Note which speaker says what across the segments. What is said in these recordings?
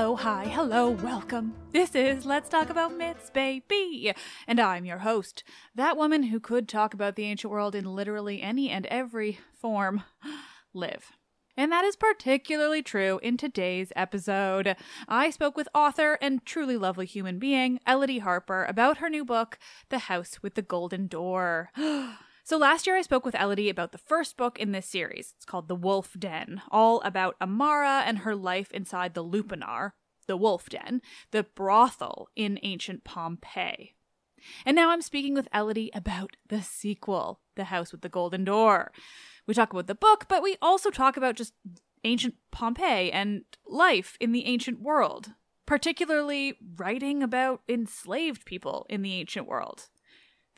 Speaker 1: Oh, hi, hello, welcome. This is Let's Talk About Myths, baby. And I'm your host, that woman who could talk about the ancient world in literally any and every form. Live. And that is particularly true in today's episode. I spoke with author and truly lovely human being, Elodie Harper, about her new book, The House with the Golden Door. So last year I spoke with Elodie about the first book in this series. It's called The Wolf Den, all about Amara and her life inside the Lupanar, the Wolf Den, the brothel in ancient Pompeii. And now I'm speaking with Elodie about the sequel, The House with the Golden Door. We talk about the book, but we also talk about just ancient Pompeii and life in the ancient world, particularly writing about enslaved people in the ancient world.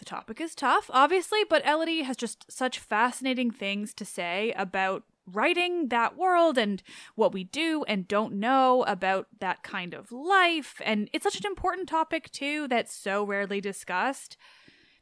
Speaker 1: The topic is tough, obviously, but Elodie has just such fascinating things to say about writing that world and what we do and don't know about that kind of life. And it's such an important topic, too, that's so rarely discussed.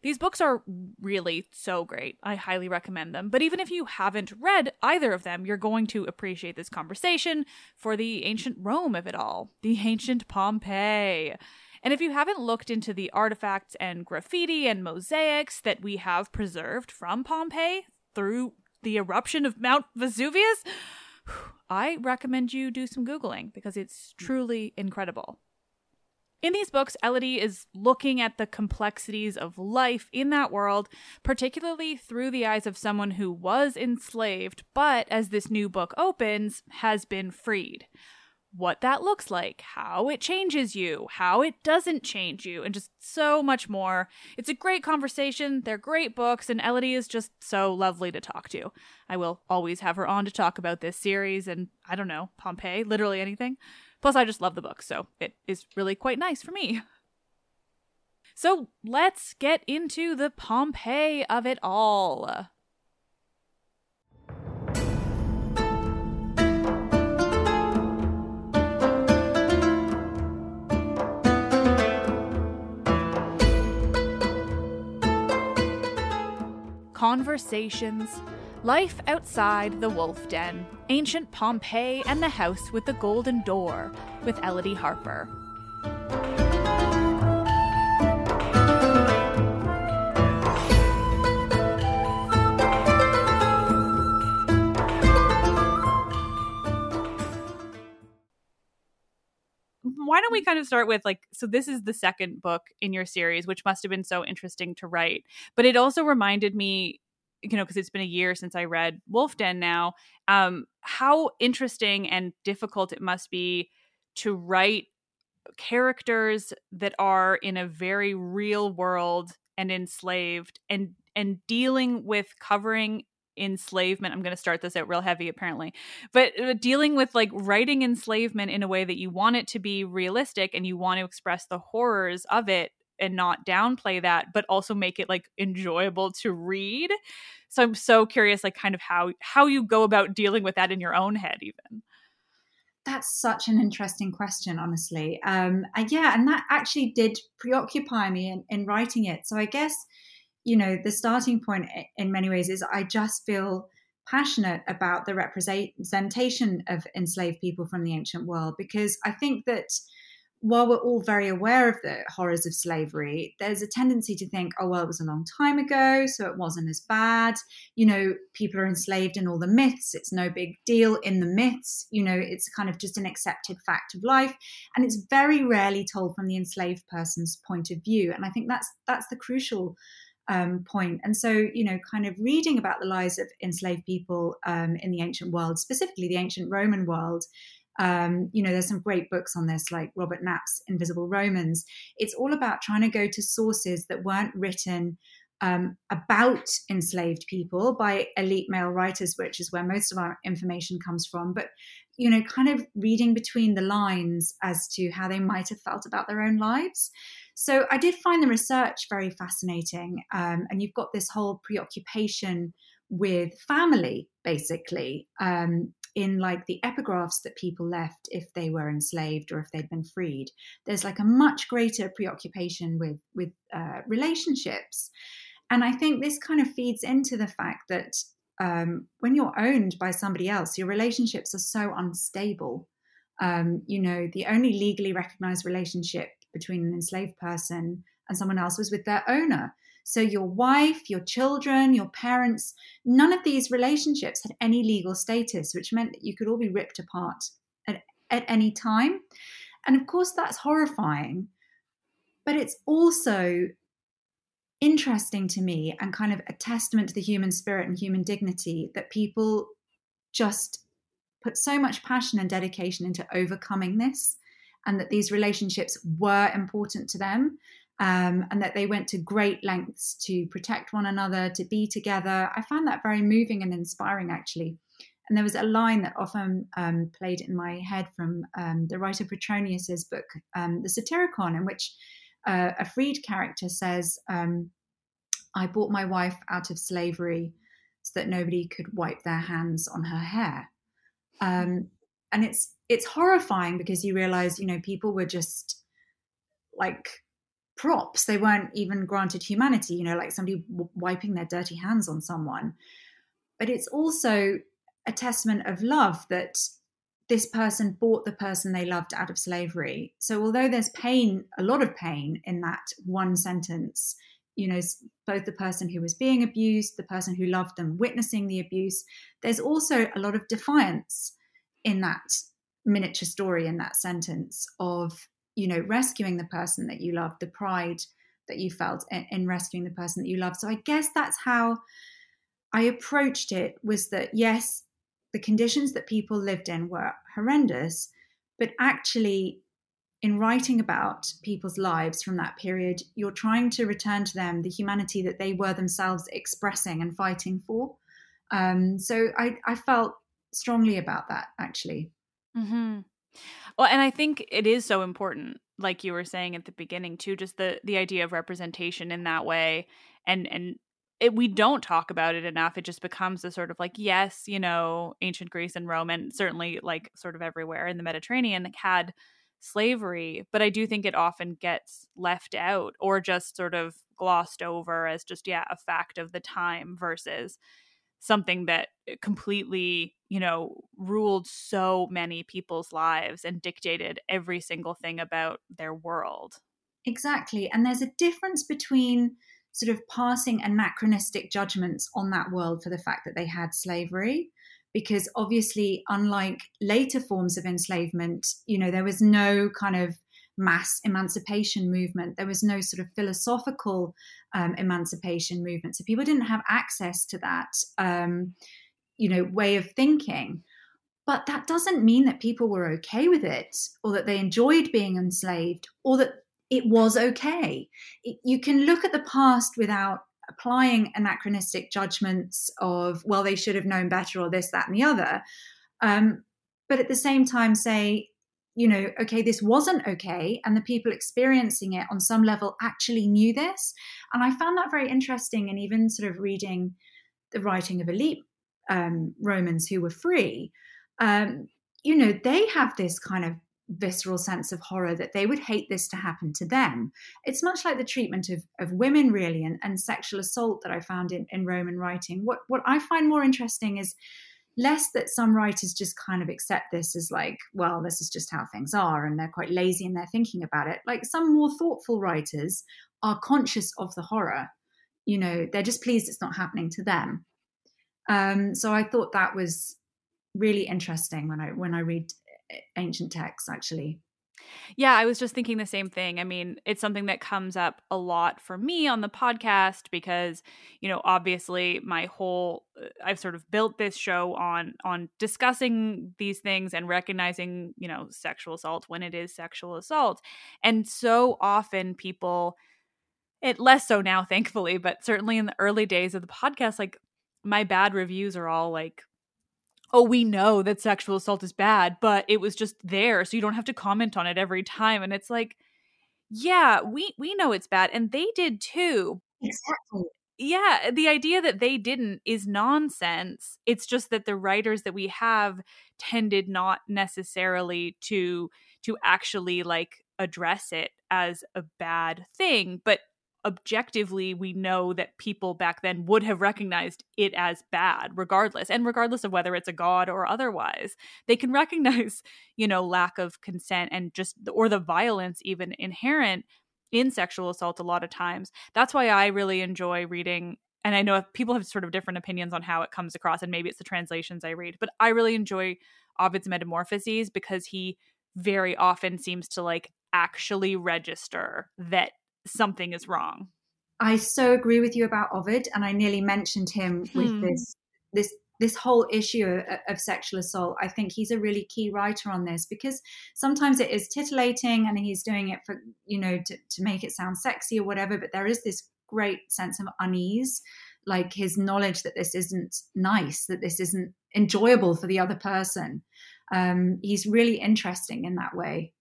Speaker 1: These books are really so great. I highly recommend them. But even if you haven't read either of them, you're going to appreciate this conversation for the ancient Rome of it all, the ancient Pompeii. And if you haven't looked into the artifacts and graffiti and mosaics that we have preserved from Pompeii through the eruption of Mount Vesuvius? I recommend you do some Googling because it's truly incredible. In these books, Elodie is looking at the complexities of life in that world, particularly through the eyes of someone who was enslaved, but as this new book opens, has been freed. What that looks like, how it changes you, how it doesn't change you, and just so much more. It's a great conversation, they're great books, and Elodie is just so lovely to talk to. I will always have her on to talk about this series and, I don't know, Pompeii, literally anything. Plus, I just love the book, so it is really quite nice for me. So let's get into the Pompeii of it all. Conversations, Life Outside the Wolf Den, Ancient Pompeii and the House with the Golden Door, with Elodie Harper. Why don't we kind of start with like so this is the second book in your series which must have been so interesting to write but it also reminded me you know, because it's been a year since I read Wolf Den now, um, how interesting and difficult it must be to write characters that are in a very real world and enslaved and and dealing with covering enslavement i'm going to start this out real heavy apparently but uh, dealing with like writing enslavement in a way that you want it to be realistic and you want to express the horrors of it and not downplay that but also make it like enjoyable to read. So i'm so curious like kind of how how you go about dealing with that in your own head even.
Speaker 2: That's such an interesting question honestly. Um and yeah and that actually did preoccupy me in, in writing it. So i guess you know the starting point in many ways is i just feel passionate about the representation of enslaved people from the ancient world because i think that while we're all very aware of the horrors of slavery, there's a tendency to think, oh, well, it was a long time ago, so it wasn't as bad. You know, people are enslaved in all the myths. It's no big deal in the myths. You know, it's kind of just an accepted fact of life. And it's very rarely told from the enslaved person's point of view. And I think that's that's the crucial um, point. And so, you know, kind of reading about the lives of enslaved people um, in the ancient world, specifically the ancient Roman world, um, you know, there's some great books on this, like Robert Knapp's Invisible Romans. It's all about trying to go to sources that weren't written um, about enslaved people by elite male writers, which is where most of our information comes from. But you know, kind of reading between the lines as to how they might have felt about their own lives. So I did find the research very fascinating, um, and you've got this whole preoccupation with family, basically, um, in like the epigraphs that people left if they were enslaved or if they'd been freed. There's like a much greater preoccupation with with uh, relationships. And i think this kind of feeds into the fact that um, when you're owned by somebody else your relationships are so unstable. Um, you know the only legally recognized relationship between an enslaved person and someone else was with their owner so, your wife, your children, your parents, none of these relationships had any legal status, which meant that you could all be ripped apart at, at any time. And of course, that's horrifying. But it's also interesting to me and kind of a testament to the human spirit and human dignity that people just put so much passion and dedication into overcoming this and that these relationships were important to them um, and that they went to great lengths to protect one another, to be together. I found that very moving and inspiring, actually. And there was a line that often um, played in my head from um, the writer Petronius's book, um, The Satyricon, in which uh, a freed character says, um, I bought my wife out of slavery so that nobody could wipe their hands on her hair. Um, and it's it's horrifying because you realize, you know, people were just like props. They weren't even granted humanity, you know, like somebody w- wiping their dirty hands on someone. But it's also a testament of love that this person bought the person they loved out of slavery. So although there's pain, a lot of pain in that one sentence, you know, both the person who was being abused, the person who loved them witnessing the abuse. There's also a lot of defiance in that miniature story in that sentence of you know rescuing the person that you love the pride that you felt in, in rescuing the person that you love. So i guess that's how i approached it was that yes the conditions that people lived in were horrendous but actually in writing about people's lives from that period you're trying to return to them the humanity that they were themselves expressing and fighting for. Um, so I, I felt strongly about that actually
Speaker 1: Mm-hmm. Well, and I think it is so important, like you were saying at the beginning too, just the the idea of representation in that way, and and it, we don't talk about it enough. It just becomes a sort of like, yes, you know, ancient Greece and Rome, and certainly like sort of everywhere in the Mediterranean had slavery, but I do think it often gets left out or just sort of glossed over as just yeah a fact of the time versus something that eh, completely, you know, ruled so many people's lives and dictated every single thing about their world.
Speaker 2: Exactly. And there's a difference between sort of passing anachronistic judgments on that world for the fact that they had slavery because obviously unlike later forms of enslavement you know there was no kind of mass emancipation movement. There was no sort of philosophical um, emancipation movement. So people didn't have access to that, um, you know, way of thinking. But that doesn't mean that people were okay with it or that they enjoyed being enslaved or that it was okay. It, you can look at the past without applying anachronistic judgments of, well, they should have known better or this, that, and the other. Um, but at the same time, say, you know, okay, this wasn't okay. And the people experiencing it on some level actually knew this. And I found that very interesting. And even sort of reading the writing of elite um, Romans who were free, um, you know, they have this kind of visceral sense of horror that they would hate this to happen to them. It's much like the treatment of, of women, really, and, and sexual assault that I found in, in Roman writing. What, what I find more interesting is less that some writers just kind of accept this as like, well, this is just how things are, and they're quite lazy in their thinking about it. Like some more thoughtful writers are conscious of the horror. You know, they're just pleased it's not happening to them. Um, so I thought that was really interesting when I when I read ancient texts, actually.
Speaker 1: Yeah, I was just thinking the same thing. I mean, it's something that comes up a lot for me on the podcast because, you know, obviously my whole uh, I've sort of built this show on on discussing these things and recognizing, you know, sexual assault when it is sexual assault. And so often people it less so now thankfully, but certainly in the early days of the podcast like my bad reviews are all like oh, we know that sexual assault is bad, but it was just there, so you don't have to comment on it every time. And it's like, yeah, we we know it's bad, and they did too.
Speaker 2: Exactly.
Speaker 1: Yeah, the idea that they didn't is nonsense. It's just that the writers that we have tended not necessarily to to actually like address it as a bad thing, but objectively we know that people back then would have recognized it as bad regardless and regardless of whether it's a god or otherwise. They can recognize you know lack of consent and just or the violence even inherent in sexual assault a lot of times. That's why i really enjoy reading and i know people have sort of different opinions on how it comes across and maybe it's the translations i read but i really enjoy ovid's metamorphoses because he very often seems to like actually register that something is wrong.
Speaker 2: I so agree with you about Ovid, and I nearly mentioned him with hmm. this this this whole issue of, of, sexual assault. I think he's a really key writer on this because sometimes it is titillating, and he's doing it for you know to, to make it sound sexy or whatever. But there is this great sense of unease, like his knowledge that this isn't nice, that this isn't enjoyable for the other person. Um, he's really interesting in that way.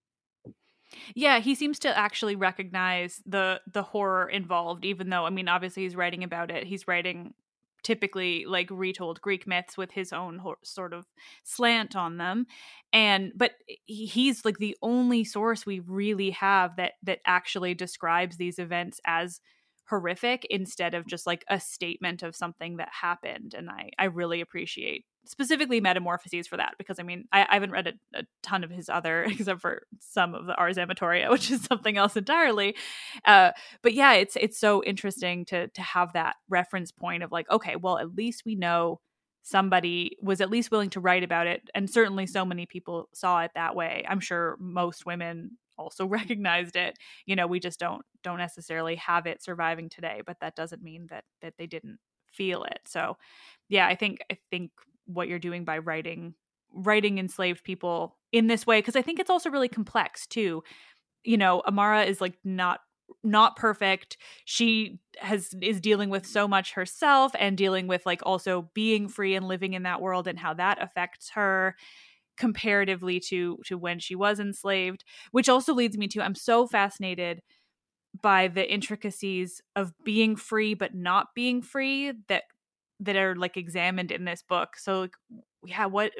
Speaker 1: Yeah, he seems to actually recognize the the horror involved even though I mean obviously he's writing about it. He's writing typically like retold Greek myths with his own sort of slant on them. And but he's like the only source we really have that that actually describes these events as horrific instead of just like a statement of something that happened and I I really appreciate specifically Metamorphoses for that because I mean I, I haven't read a, a, ton of his other except for some of the Ars Amatoria, which is something else entirely. Uh, but yeah, it's it's so interesting to to have that reference point of like, okay, well at least we know somebody was at least willing to write about it and certainly so many people saw it that way. I'm sure most women also recognized it. You know we just don't don't necessarily have it surviving today but that doesn't mean that that they didn't feel it. So yeah i think i think what you're doing by writing writing enslaved people in this way because i think it's also really complex too. You know amara is like not not perfect. She has is dealing with so much herself and dealing with like also being free and living in that world and how that affects her comparatively to to when she was enslaved which also leads me to i'm so fascinated by the intricacies of being free but not being free that that are like examined in this book so like yeah what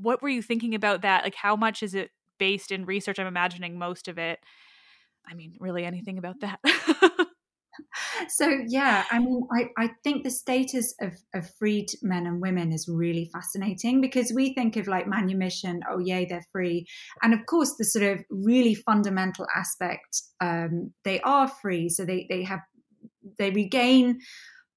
Speaker 1: what were you thinking about that like how much is it based in research i'm imagining most of it I mean, really anything about that.
Speaker 2: so yeah, I mean, I, I think the status of, of freed men and women is really fascinating because we think of like manumission, oh yay, they're free. And of course the sort of really fundamental aspect, um, they are free. So they, they have they regain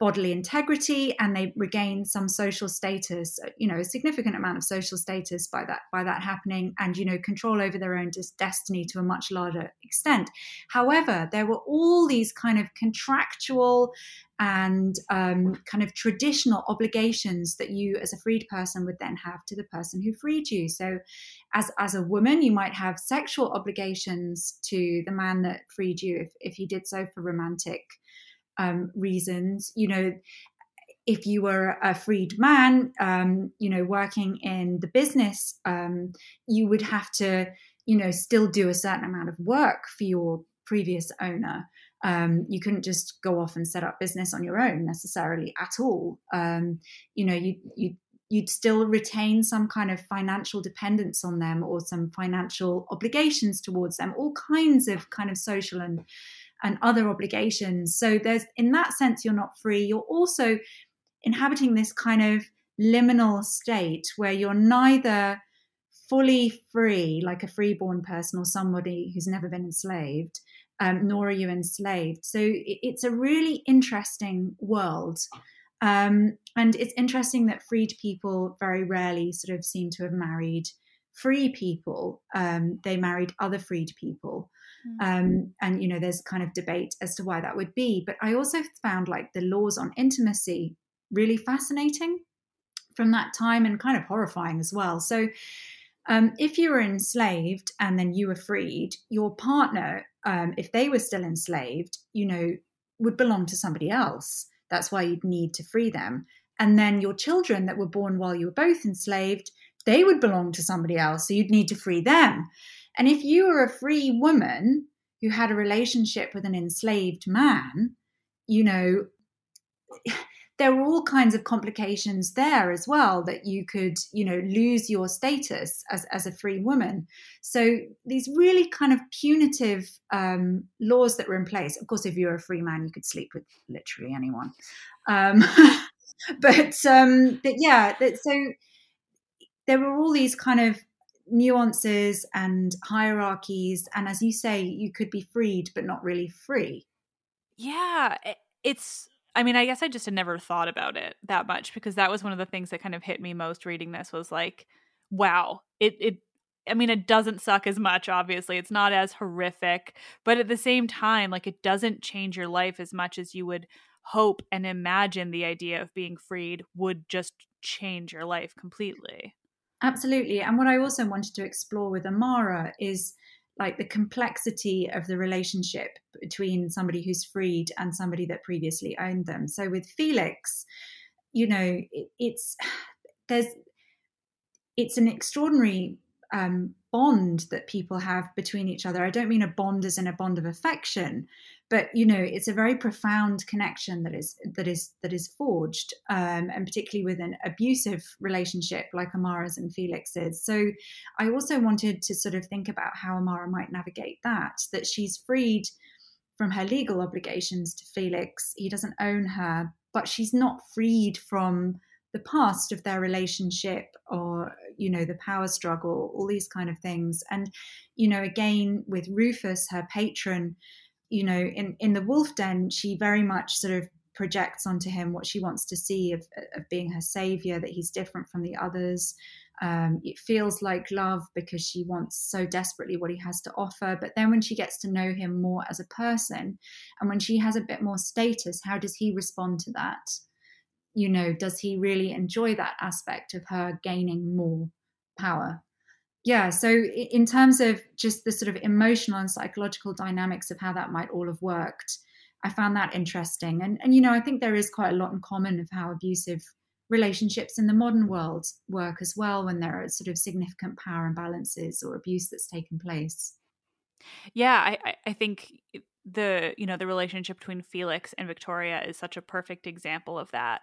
Speaker 2: bodily integrity and they regain some social status you know a significant amount of social status by that by that happening and you know control over their own destiny to a much larger extent. However there were all these kind of contractual and um, kind of traditional obligations that you as a freed person would then have to the person who freed you. So as as a woman you might have sexual obligations to the man that freed you if, if he did so for romantic um, reasons. You know, if you were a freed man, um, you know, working in the business, um, you would have to, you know, still do a certain amount of work for your previous owner. Um, you couldn't just go off and set up business on your own necessarily at all. Um, you know, you you you'd still retain some kind of financial dependence on them or some financial obligations towards them. All kinds of kind of social and and other obligations. So there's in that sense you're not free. You're also inhabiting this kind of liminal state where you're neither fully free, like a freeborn person or somebody who's never been enslaved, um, nor are you enslaved. So it's a really interesting world. Um, and it's interesting that freed people very rarely sort of seem to have married free people. Um, they married other freed people. Mm. Um, and you know, there's kind of debate as to why that would be. But I also found like the laws on intimacy really fascinating from that time and kind of horrifying as well. So, um, if you were enslaved and then you were freed, your partner, um, if they were still enslaved, you know, would belong to somebody else. That's why you'd need to free them. And then your children that were born while you were both enslaved, they would belong to somebody else. So you'd need to free them. And if you were a free woman who had a relationship with an enslaved man, you know, there were all kinds of complications there as well that you could, you know, lose your status as, as a free woman. So these really kind of punitive um, laws that were in place. Of course, if you're a free man, you could sleep with literally anyone. Um, but, um, but yeah, so there were all these kind of nuances and hierarchies and as you say you could be freed but not really free
Speaker 1: yeah eh, it's i mean i guess i just had never thought about it that much because that was one of the things that kind of hit me most reading this was like wow it it I mean, it doesn't suck as much, obviously. It's not as horrific, but at the same time, like, it doesn't change your life as much as you would hope and imagine the idea of being freed would just change your life completely.
Speaker 2: Absolutely. And what I also wanted to explore with Amara is like the complexity of the relationship between somebody who's freed and somebody that previously owned them. So with Felix, you know, it, it's there's it's an extraordinary um, bond that people have between each other. I don't mean a bond as in a bond of affection, but you know, it's a very profound connection that is that is that is forged, um, and particularly with an abusive relationship like Amara's and Felix's. So, I also wanted to sort of think about how Amara might navigate that. That she's freed from her legal obligations to Felix. He doesn't own her, but she's not freed from the past of their relationship or you know the power struggle all these kind of things and you know again with rufus her patron you know in in the wolf den she very much sort of projects onto him what she wants to see of, of being her savior that he's different from the others um, it feels like love because she wants so desperately what he has to offer. But then when she gets to know him more as a person and when she has a bit more status, how does he respond to that? You know, does he really enjoy that aspect of her gaining more power? Yeah, so in terms of just the sort of emotional and psychological dynamics of how that might all have worked, I found that interesting. And, and you know, I think there is quite a lot in common of how abusive relationships in the modern world work as well when there are sort of significant power imbalances or abuse that's taken place.
Speaker 1: Yeah, I, I think the you know the relationship between Felix and Victoria is such a perfect example of that,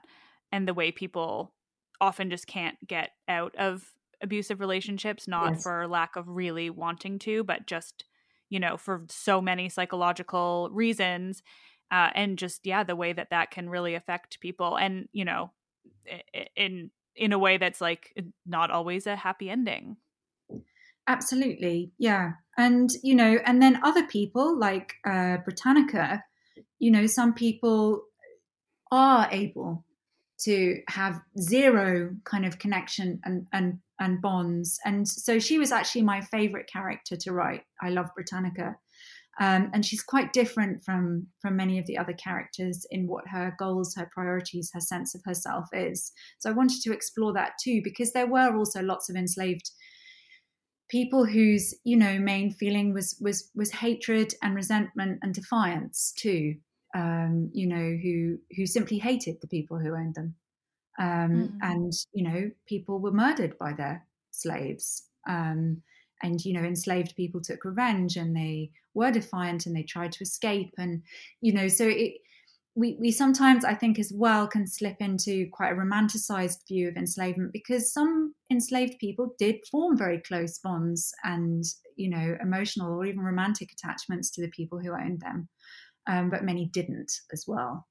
Speaker 1: and the way people often just can't get out of abusive relationships, not yes. for lack of really wanting to, but just you know for so many psychological reasons. Uh, and just yeah the way that that can really affect people and you know in in a way that's like not always a happy ending
Speaker 2: absolutely yeah. And you know and then other people like uh, britannica you know some people are able to have zero kind of connection and and and bonds. And so she was actually my favorite character to write. I love britannica. Um, and she's quite different from from many of the other characters in what her goals, her priorities, her sense of herself is. So I wanted to explore that too, because there were also lots of enslaved people whose you know main feeling was was was hatred and resentment and defiance too. Um, you know who who simply hated the people who owned them, um, mm-hmm. and you know people were murdered by their slaves. Um, and you know enslaved people took revenge and they were defiant and they tried to escape and you know so it we, we sometimes i think as well can slip into quite a romanticized view of enslavement because some enslaved people did form very close bonds and you know emotional or even romantic attachments to the people who owned them um, but many didn't as well.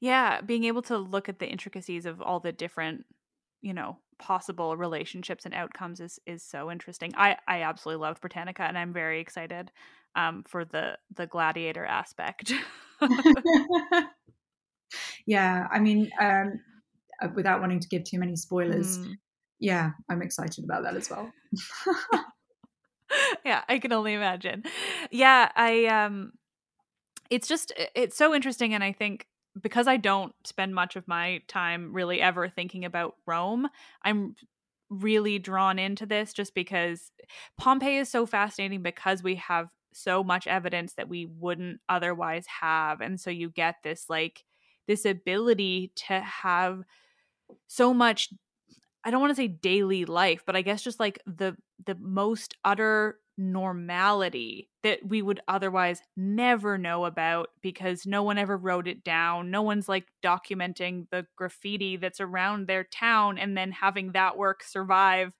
Speaker 1: Yeah being able to look at the intricacies of all the different you know possible relationships and outcomes is is so interesting. I I absolutely loved Britannica and I'm very excited um for the the gladiator aspect.
Speaker 2: yeah, I mean um uh, without wanting to give too many spoilers. Mm. Yeah, I'm excited about that as well.
Speaker 1: yeah, I can only imagine. Yeah, I um it's just it's so interesting and I think because I don't spend much of my time really ever thinking about Rome, I'm really drawn into this just because Pompeii is so fascinating because we have so much evidence that we wouldn't otherwise have. And so you get this like this ability to have so much I don't want to say daily life, but I guess just like the the most utter normality that we would otherwise never know about because no one ever wrote it down. No one's like documenting the graffiti that's around their town and then having that work survive,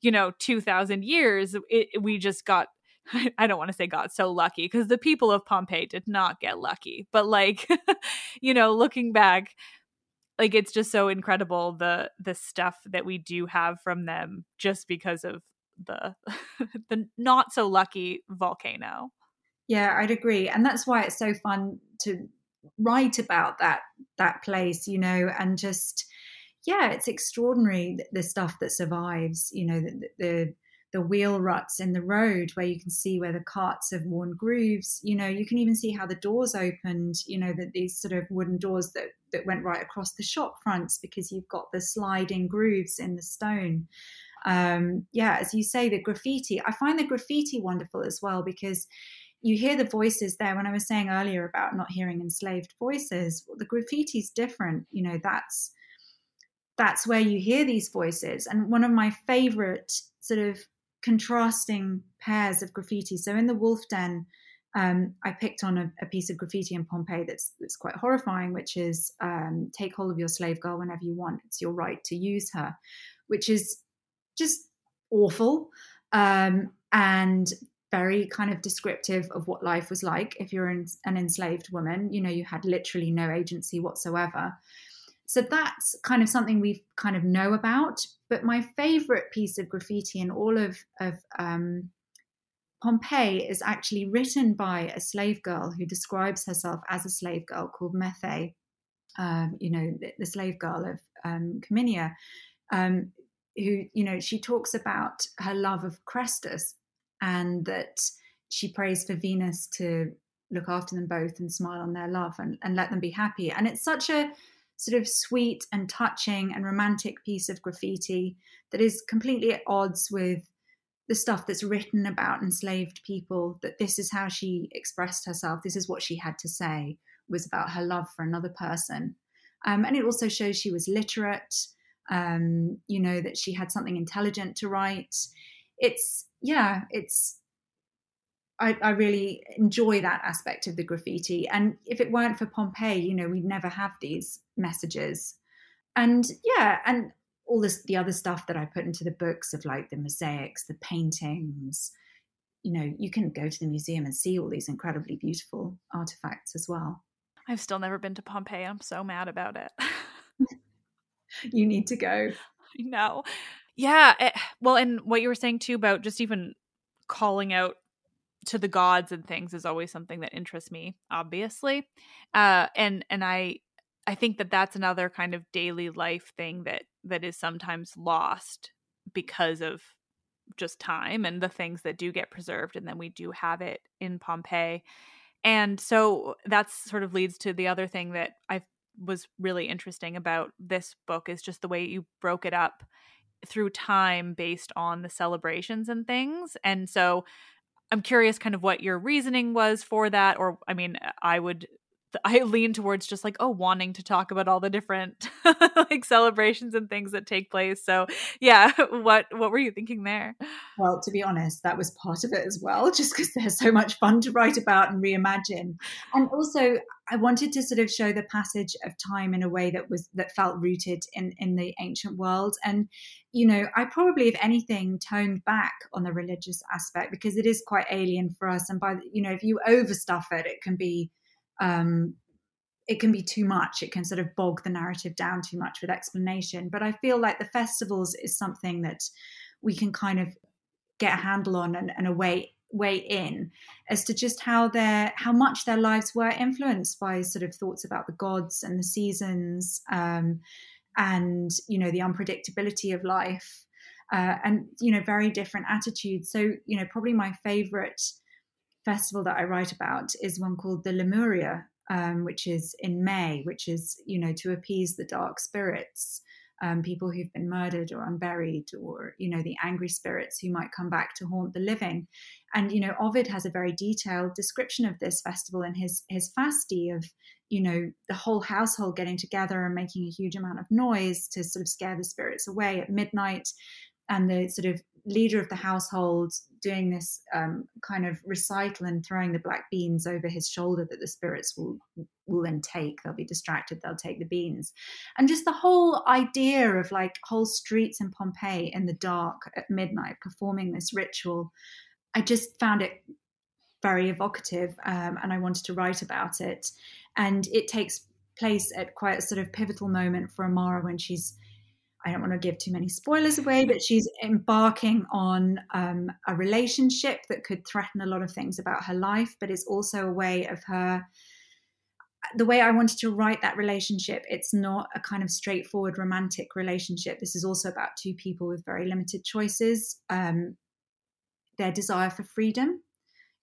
Speaker 1: you know, 2000 years. It, we just got I don't want to say got so lucky because the people of Pompeii did not get lucky. But like, you know, looking back, like it's just so incredible the the stuff that we do have from them just because of the the not so lucky volcano.
Speaker 2: Yeah, I'd agree, and that's why it's so fun to write about that that place, you know, and just yeah, it's extraordinary the stuff that survives. You know, the, the the wheel ruts in the road where you can see where the carts have worn grooves. You know, you can even see how the doors opened, you know, that these sort of wooden doors that, that went right across the shop fronts because you've got the sliding grooves in the stone um, yeah, as you say, the graffiti, I find the graffiti wonderful as well because you hear the voices there. When I was saying earlier about not hearing enslaved voices, well, the is different. You know, that's that's where you hear these voices. And one of my favorite sort of contrasting pairs of graffiti. So in the Wolf Den, um, I picked on a, a, piece of graffiti in Pompeii that's that's quite horrifying, which is um, "Take hold of your slave girl whenever you want. It's your right to use her," which is just awful um, and very kind of descriptive of what life was like if you're an, an enslaved woman. You know, you had literally no agency whatsoever. so that's kind of something we kind of know about. But my favorite piece of graffiti in all of, of um, Pompeii is actually written by a slave girl who describes herself as a slave girl called Methe, um, you know, the, the, slave girl of um, Cominia, um, who, you know, she talks about her love of Chrestus and that she prays for Venus to look after them both and smile on their love and, and let them be happy. And it's such a sort of sweet and touching and romantic piece of graffiti that is completely at odds with the stuff that's written about enslaved people that this is how she expressed herself this is what she had to say was about her love for another person um, and it also shows she was literate um, you know that she had something intelligent to write it's yeah it's I, I, really enjoy that aspect of the graffiti. And if it weren't for Pompeii, you know, we'd never have these messages. And yeah, and all this the other stuff that I put into the books of like the mosaics, the paintings. You know, you can go to the museum and see all these incredibly beautiful artifacts as well.
Speaker 1: I've still never been to Pompeii. I'm so mad about it.
Speaker 2: you need to go.
Speaker 1: No. Yeah. It, well, and what you were saying too about just even calling out to the gods and things is always something that interests me obviously uh and and i i think that that's another kind of daily life thing that that is sometimes lost because of just time and the things that do get preserved and then we do have it in pompeii and so that's sort of leads to the other thing that i was really interesting about this book is just the way you broke it up through time based on the celebrations and things and so I'm curious kind of what your reasoning was for that or I mean I would I lean towards just like oh wanting to talk about all the different like celebrations and things that take place. So yeah, what what were you thinking there?
Speaker 2: Well, to be honest, that was part of it as well, just because they're so much fun to write about and reimagine. And also, I wanted to sort of show the passage of time in a way that was that felt rooted in in the ancient world. And you know, I probably, if anything, toned back on the religious aspect because it is quite alien for us. And by you know, if you overstuff it, it can be um, it can be too much. It can sort of bog the narrative down too much with explanation. But I feel like the festivals is something that we can kind of get a handle on and, and a way way in as to just how their how much their lives were influenced by sort of thoughts about the gods and the seasons um, and you know the unpredictability of life uh, and you know very different attitudes so you know probably my favorite festival that I write about is one called the Lemuria, um, which is in May, which is, you know, to appease the dark spirits, um, people who've been murdered or unburied, or, you know, the angry spirits who might come back to haunt the living. And, you know, Ovid has a very detailed description of this festival in his, his fasti of, you know, the whole household getting together and making a huge amount of noise to sort of scare the spirits away at midnight and the sort of leader of the household doing this um, kind of recital and throwing the black beans over his shoulder that the spirits will will then take. They'll be distracted. They'll take the beans. And just the whole idea of like whole streets in pompeii in the dark at midnight performing this ritual i just found it very evocative um, and i wanted to write about it. And it takes place at quite a sort of pivotal moment for amara when she's I don't want to give too many spoilers away, but she's embarking on um, a relationship that could threaten a lot of things about her life, but it's also a way of her. The way I wanted to write that relationship, it's not a kind of straightforward romantic relationship. This is also about two people with very limited choices, um, their desire for freedom,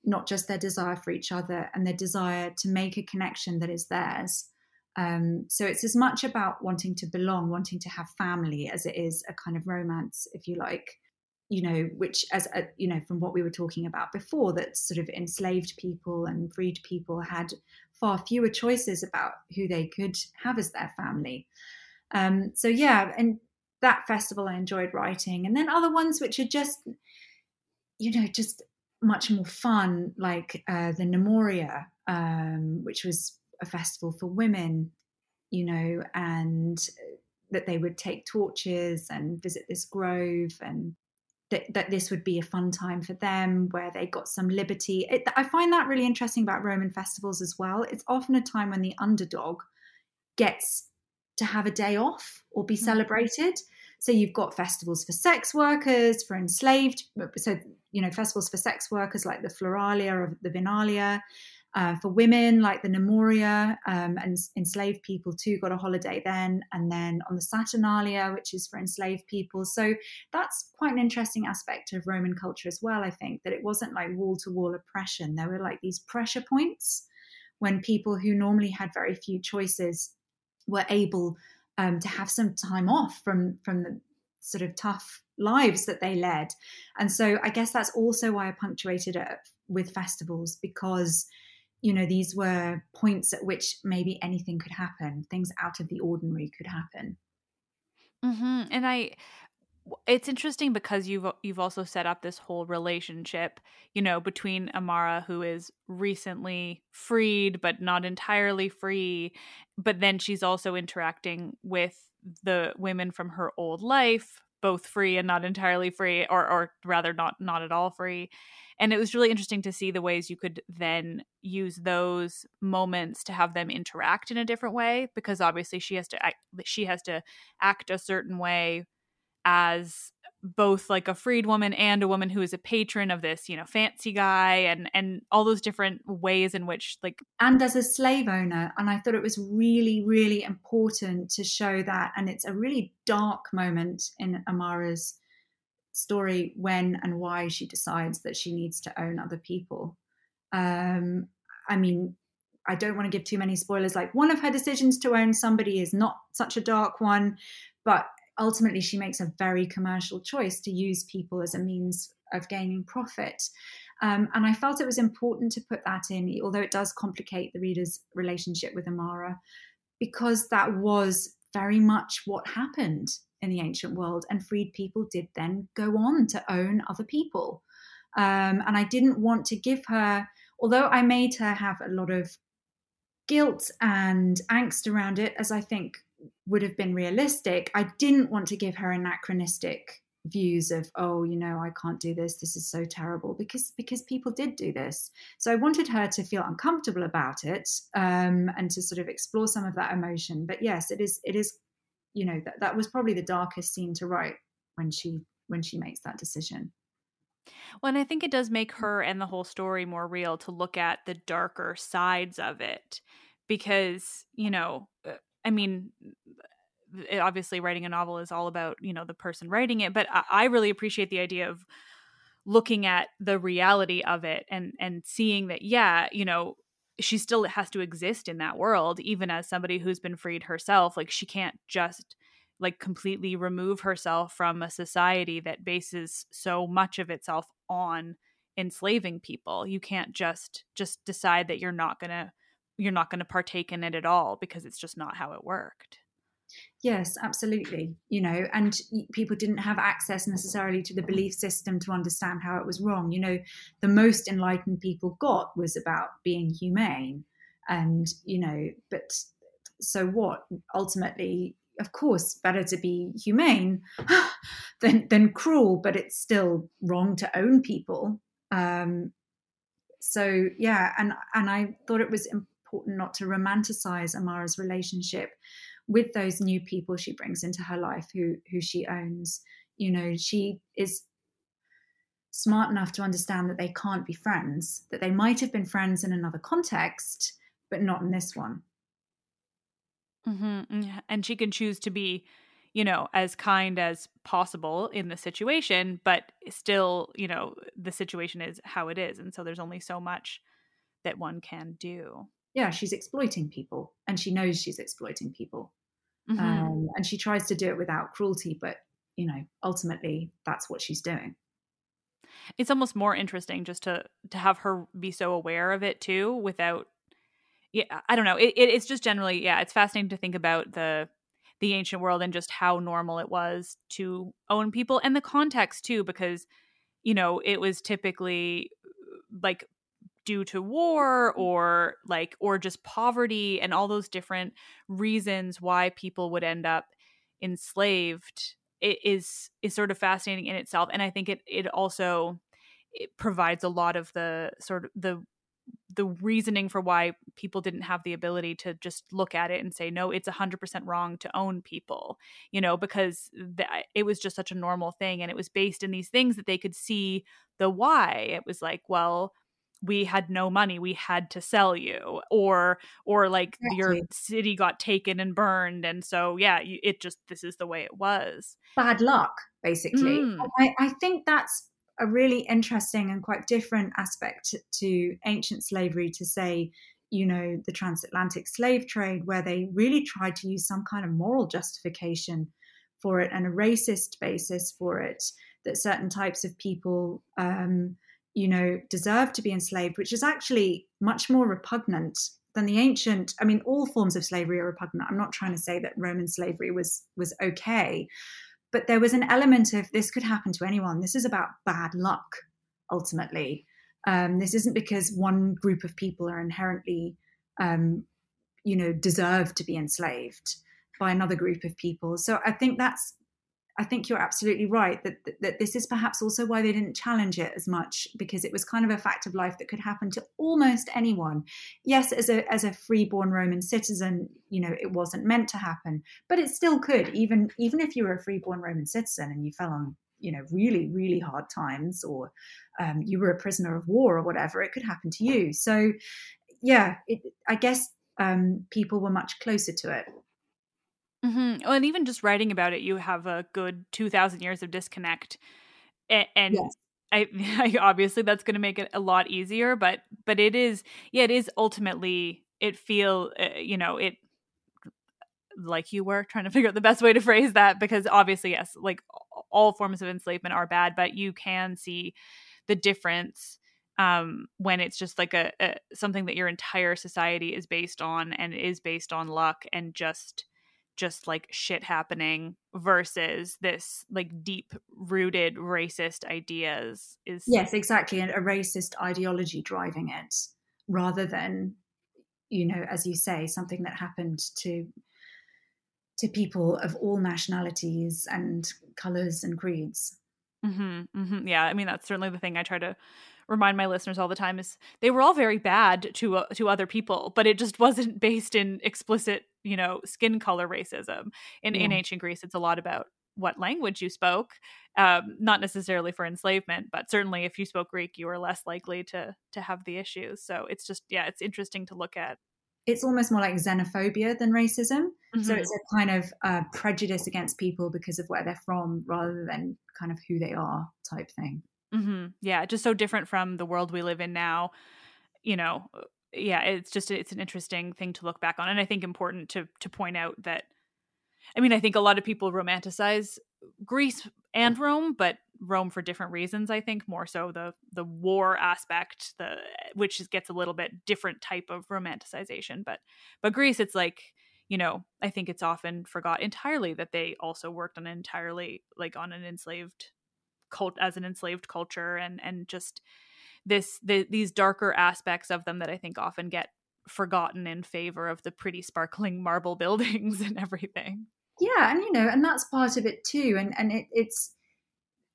Speaker 2: not just their desire for each other, and their desire to make a connection that is theirs. Um, so it's as much about wanting to belong, wanting to have family, as it is a kind of romance, if you like. You know, which, as a, you know, from what we were talking about before, that sort of enslaved people and freed people had far fewer choices about who they could have as their family. Um, so yeah, and that festival I enjoyed writing, and then other ones which are just, you know, just much more fun, like uh, the Nemoralia, um, which was a festival for women, you know, and that they would take torches and visit this grove and that, that this would be a fun time for them where they got some liberty. It, I find that really interesting about Roman festivals as well. It's often a time when the underdog gets to have a day off or be mm-hmm. celebrated. So you've got festivals for sex workers, for enslaved, so you know festivals for sex workers like the Floralia or the Vinalia, uh, for women like the Nemoralia um, and enslaved people too got a holiday then, and then on the Saturnalia, which is for enslaved people. So that's quite an interesting aspect of Roman culture as well. I think that it wasn't like wall to wall oppression. There were like these pressure points when people who normally had very few choices were able um, to have some time off from from the sort of tough lives that they led. And so I guess that's also why I punctuated it with festivals because you know these were points at which maybe anything could happen, things out of the ordinary could happen.
Speaker 1: Mm-hmm. And I it's interesting because you've you've also set up this whole relationship, you know, between Amara who is recently freed but not entirely free, but then she's also interacting with the women from her old life, both free and not entirely free or or rather not not at all free. And it was really interesting to see the ways you could then use those moments to have them interact in a different way because obviously she has to act, she has to act a certain way as both like a freed woman and a woman who is a patron of this you know fancy guy and and all those different ways in which like
Speaker 2: and as a slave owner and i thought it was really really important to show that and it's a really dark moment in amara's story when and why she decides that she needs to own other people um i mean I don't want to give too many spoilers. Like one of her decisions to own somebody is not such a dark one, but ultimately she makes a very commercial choice to use people as a means of gaining profit. Um, and I felt it was important to put that in, although it does complicate the reader's relationship with Amara, because that was very much what happened in the ancient world. And freed people did then go on to own other people. Um, and I didn't want to give her, although I made her have a lot of guilt and angst around it, as I think would have been realistic, I didn't want to give her anachronistic views of oh you know i can't do this this is so terrible because because people did do this. So i wanted her to feel uncomfortable about it um, and to sort of explore some of that emotion. But yes it is it is you know that, that was probably the darkest scene to write when she when she makes that decision.
Speaker 1: Well and i think it does make her and the whole story more real to look at the darker sides of it because you know uh, I mean, obviously writing a novel is all about you know the person writing it, but I, I really appreciate the idea of looking at the reality of it and and seeing that yeah, you know, she still has to exist in that world even as somebody who's been freed herself like she can't just like completely remove herself from a society that bases so much of itself on enslaving people. You can't just just decide that you're not going to you're not going to partake in it at all because it's just not how it worked.
Speaker 2: Yes absolutely you know and people didn't have access necessarily to the belief system to understand how it was wrong you know the most enlightened people got was about being humane and you know but so what? Ultimately of course better to be humane than than cruel but it's still wrong to own people um so yeah and and i thought it was important not to romanticize Amara's relationship with those new people she brings into her life who who she owns. You know, she is smart enough to understand that they can't be friends, that they might have been friends in another context, but not in this one.
Speaker 1: Mm-hmm. And she can choose to be, you know, as kind as possible in the situation, but still, you know, the situation is how it is. And so there's only so much that one can do
Speaker 2: yeah, she's exploiting people and she knows she's exploiting people. Mm-hmm. Um, and she tries to do it without cruelty, but, you know, ultimately that's what she's doing.
Speaker 1: It's almost more interesting just to to have her be so aware of it too without yeah i don't know it, it, it's just generally yeah it's fascinating to think about the the ancient world and just how normal it was to own people and the context too because you know it was typically like due to war mm. or like or just poverty and all those different reasons why people would end up enslaved it is is sort of fascinating in itself and i think it it also it provides a lot of the sort of the the reasoning for why people didn't have the ability to just look at it and say no it's 100% wrong to own people you know because it was just such a normal thing and it was based in these things that they could see the why it was like well we had no money we had to sell you or or like exactly. your city got taken and burned and so yeah it just this is the way it was
Speaker 2: bad luck basically mm. I, I think that's a really interesting and quite different aspect to ancient slavery to say you know the transatlantic slave trade where they really tried to use some kind of moral justification for it and a racist basis for it that certain types of people um, you know, deserve to be enslaved, which is actually much more repugnant than the ancient. I mean, all forms of slavery are repugnant. I'm not trying to say that Roman slavery was was okay, but there was an element of this could happen to anyone. This is about bad luck, ultimately. Um, this isn't because one group of people are inherently, um, you know, deserve to be enslaved by another group of people. So I think that's I think you're absolutely right that, that this is perhaps also why they didn't challenge it as much because it was kind of a fact of life that could happen to almost anyone. Yes, as a as a freeborn Roman citizen, you know, it wasn't meant to happen, but it still could. Even even if you were a freeborn Roman citizen and you fell on you know really really hard times or um, you were a prisoner of war or whatever, it could happen to you. So yeah, it, I guess um, people were much closer to it.
Speaker 1: Mm-hmm. Oh, and even just writing about it, you have a good two thousand years of disconnect, and, and yes. I, I, obviously that's going to make it a lot easier. But but it is, yeah, it is ultimately it feel uh, you know it like you were trying to figure out the best way to phrase that because obviously yes, like all forms of enslavement are bad, but you can see the difference um, when it's just like a, a something that your entire society is based on and is based on luck and just just like shit happening versus this like deep rooted racist ideas is
Speaker 2: yes exactly and a racist ideology driving it rather than you know as you say something that happened to to people of all nationalities and colors and creeds
Speaker 1: mm-hmm, mm-hmm. yeah i mean that's certainly the thing i try to remind my listeners all the time is they were all very bad to uh, to other people, but it just wasn't based in explicit, you know, skin color racism. In yeah. in ancient Greece, it's a lot about what language you spoke, um, not necessarily for enslavement, but certainly if you spoke Greek, you were less likely to to have the issues. So it's just yeah, it's interesting to look at.
Speaker 2: It's almost more like xenophobia than racism. Mm-hmm. So it's a kind of uh, prejudice against people because of where they're from, rather than kind of who they are type thing.
Speaker 1: Mm-hmm. Yeah, just so different from the world we live in now. You know, yeah, it's just it's an interesting thing to look back on, and I think important to to point out that. I mean, I think a lot of people romanticize Greece and Rome, but Rome for different reasons. I think more so the the war aspect, the which gets a little bit different type of romanticization. But but Greece, it's like you know, I think it's often forgot entirely that they also worked on entirely like on an enslaved cult as an enslaved culture and and just this the, these darker aspects of them that I think often get forgotten in favor of the pretty sparkling marble buildings and everything.
Speaker 2: Yeah, and you know, and that's part of it too. And and it, it's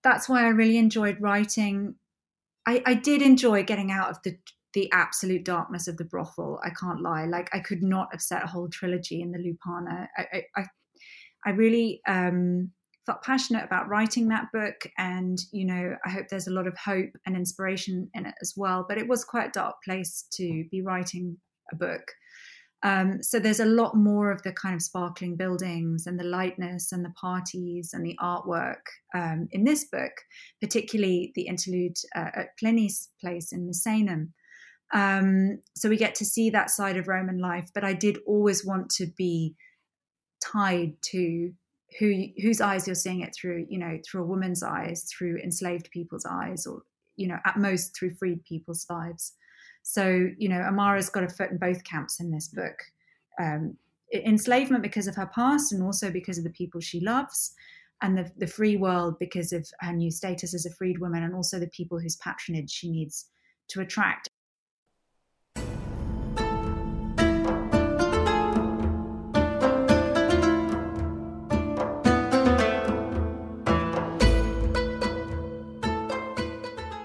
Speaker 2: that's why I really enjoyed writing. I, I did enjoy getting out of the the absolute darkness of the brothel. I can't lie. Like I could not have set a whole trilogy in the Lupanar. I I, I really um felt passionate about writing that book and you know i hope there's a lot of hope and inspiration in it as well but it was quite a dark place to be writing a book. Um, so there's a lot more of the kind of sparkling buildings and the lightness and the parties and the artwork um, in this book particularly the interlude uh, at pliny's place in misenum. Um, so we get to see that side of roman life but i did always want to be tied to who whose eyes you're seeing it through you know through a woman's eyes through enslaved people's eyes or you know at most through freed people's lives. So you know amara's got a foot in both camps in this book. Um, enslavement because of her past and also because of the people she loves and the, the free world because of her new status as a freed woman and also the people whose patronage she needs to attract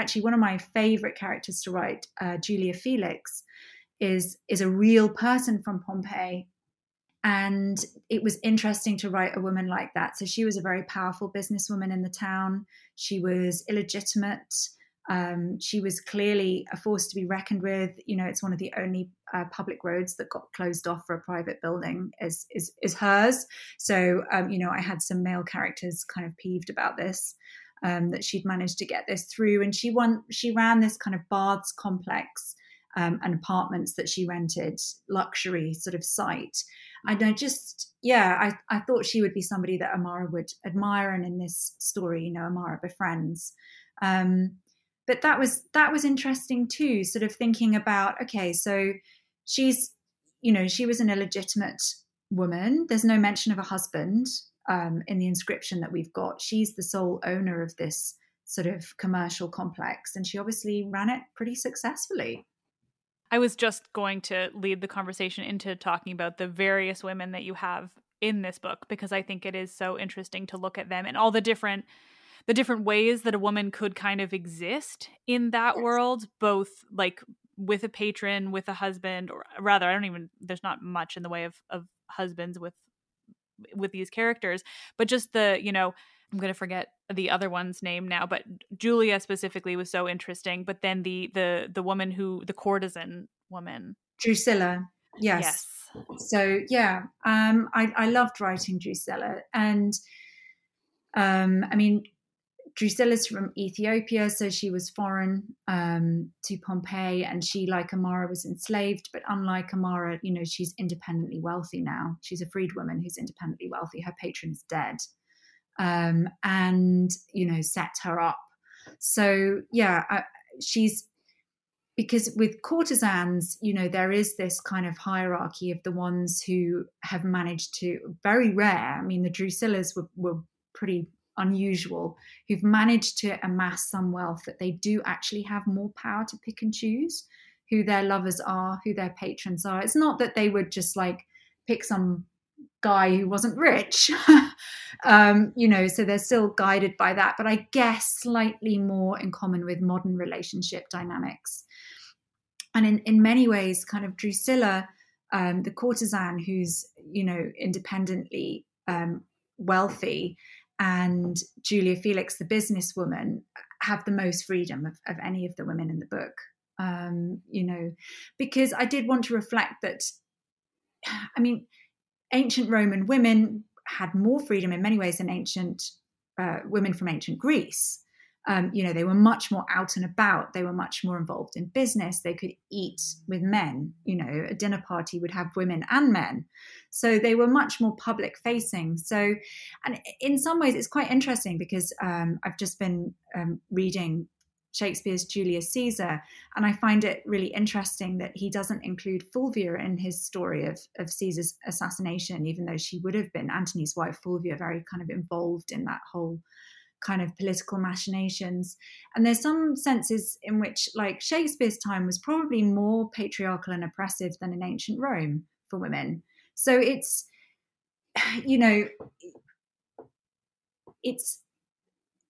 Speaker 2: Actually one of my favorite characters to write, uh, Julia Felix, is is a real person from Pompeii, and it was interesting to write a woman like that. So she was a very powerful businesswoman in the town. She was illegitimate. Um, she was clearly a force to be reckoned with. You know, it's one of the only uh, public roads that got closed off for a private building is is, is hers. So, um, you know, I had some male characters kind of peeved about this um, that she'd managed to get this through, and she won. She ran this kind of baths complex um, and apartments that she rented, luxury sort of site. And I just, yeah, I, I thought she would be somebody that Amara would admire, and in this story, you know, Amara befriends. Um, but that was that was interesting too. Sort of thinking about, okay, so she's, you know, she was an illegitimate woman. There's no mention of a husband um, in the inscription that we've got. She's the sole owner of this sort of commercial complex, and she obviously ran it pretty successfully.
Speaker 1: I was just going to lead the conversation into talking about the various women that you have in this book because I think it is so interesting to look at them and all the different the different ways that a woman could kind of exist in that
Speaker 2: Yes.
Speaker 1: world both like with a patron with a husband or rather I don't even there's not much in the way of of husbands with with these characters but just the you know i'm going to forget the other one's name now but julia specifically was so interesting but then the the the woman who the courtesan woman
Speaker 2: Drusilla, yes. yes. So yeah, um, I, I loved writing Drusilla, and um, I mean, Drusilla's from Ethiopia, so she was foreign um, to Pompeii, and she, like Amara, was enslaved. But unlike Amara, you know, she's independently wealthy now. She's a freed woman who's independently wealthy. Her patron is dead, um, and you know, set her up. So yeah, I, she's because with courtesans, you know, there is this kind of hierarchy of the ones who have managed to very rare. I mean, the Drusillas were, were pretty unusual, who've managed to amass some wealth that they do actually have more power to pick and choose who their lovers are, who their patrons are. It's not that they would just like pick some guy who wasn't rich, um, you know, so they're still guided by that, but I guess slightly more in common with modern relationship dynamics and in, in many ways, kind of Drusilla, um, the courtesan who's, you know, independently um, wealthy, and Julia Felix, the businesswoman, have the most freedom of, of any of the women in the book. Um, you know, because I did want to reflect that, I mean, ancient Roman women had more freedom in many ways than ancient uh, women from ancient Greece. Um, you know, they were much more out and about. They were much more involved in business. They could eat with men. You know, a dinner party would have women and men. So they were much more public facing. So, and in some ways, it's quite interesting because um, I've just been um, reading Shakespeare's Julius Caesar, and I find it really interesting that he doesn't include Fulvia in his story of, of Caesar's assassination, even though she would have been Antony's wife, Fulvia, very kind of involved in that whole kind of political machinations. And there's some senses in which, like, Shakespeare's time was probably more patriarchal and oppressive than in ancient Rome for women. So it's, you know, it's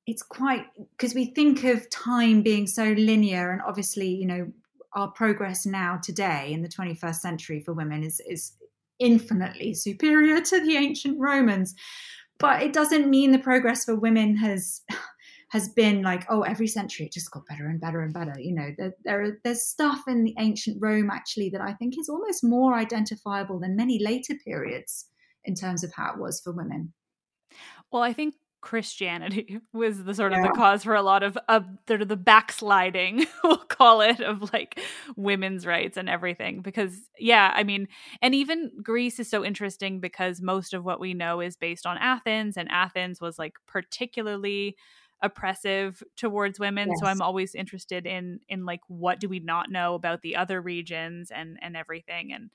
Speaker 2: it's quite because we think of time being so linear and obviously you know our progress now today in the 21st century for women is is infinitely superior to the ancient romans but it doesn't mean the progress for women has has been like oh every century it just got better and better and better. You know there, there there's stuff in the ancient rome actually that i think is almost more identifiable than many later periods in terms of how it was for women.
Speaker 1: Well i think Christianity was the sort of yeah. the cause for a lot of uh, the, the backsliding, we'll call it, of like women's rights and everything. Because, yeah, I mean, and even Greece is so interesting because most of what we know is based on Athens, and Athens was like particularly oppressive towards women yes. so i'm always interested in in like what do we not know about the other regions and and everything and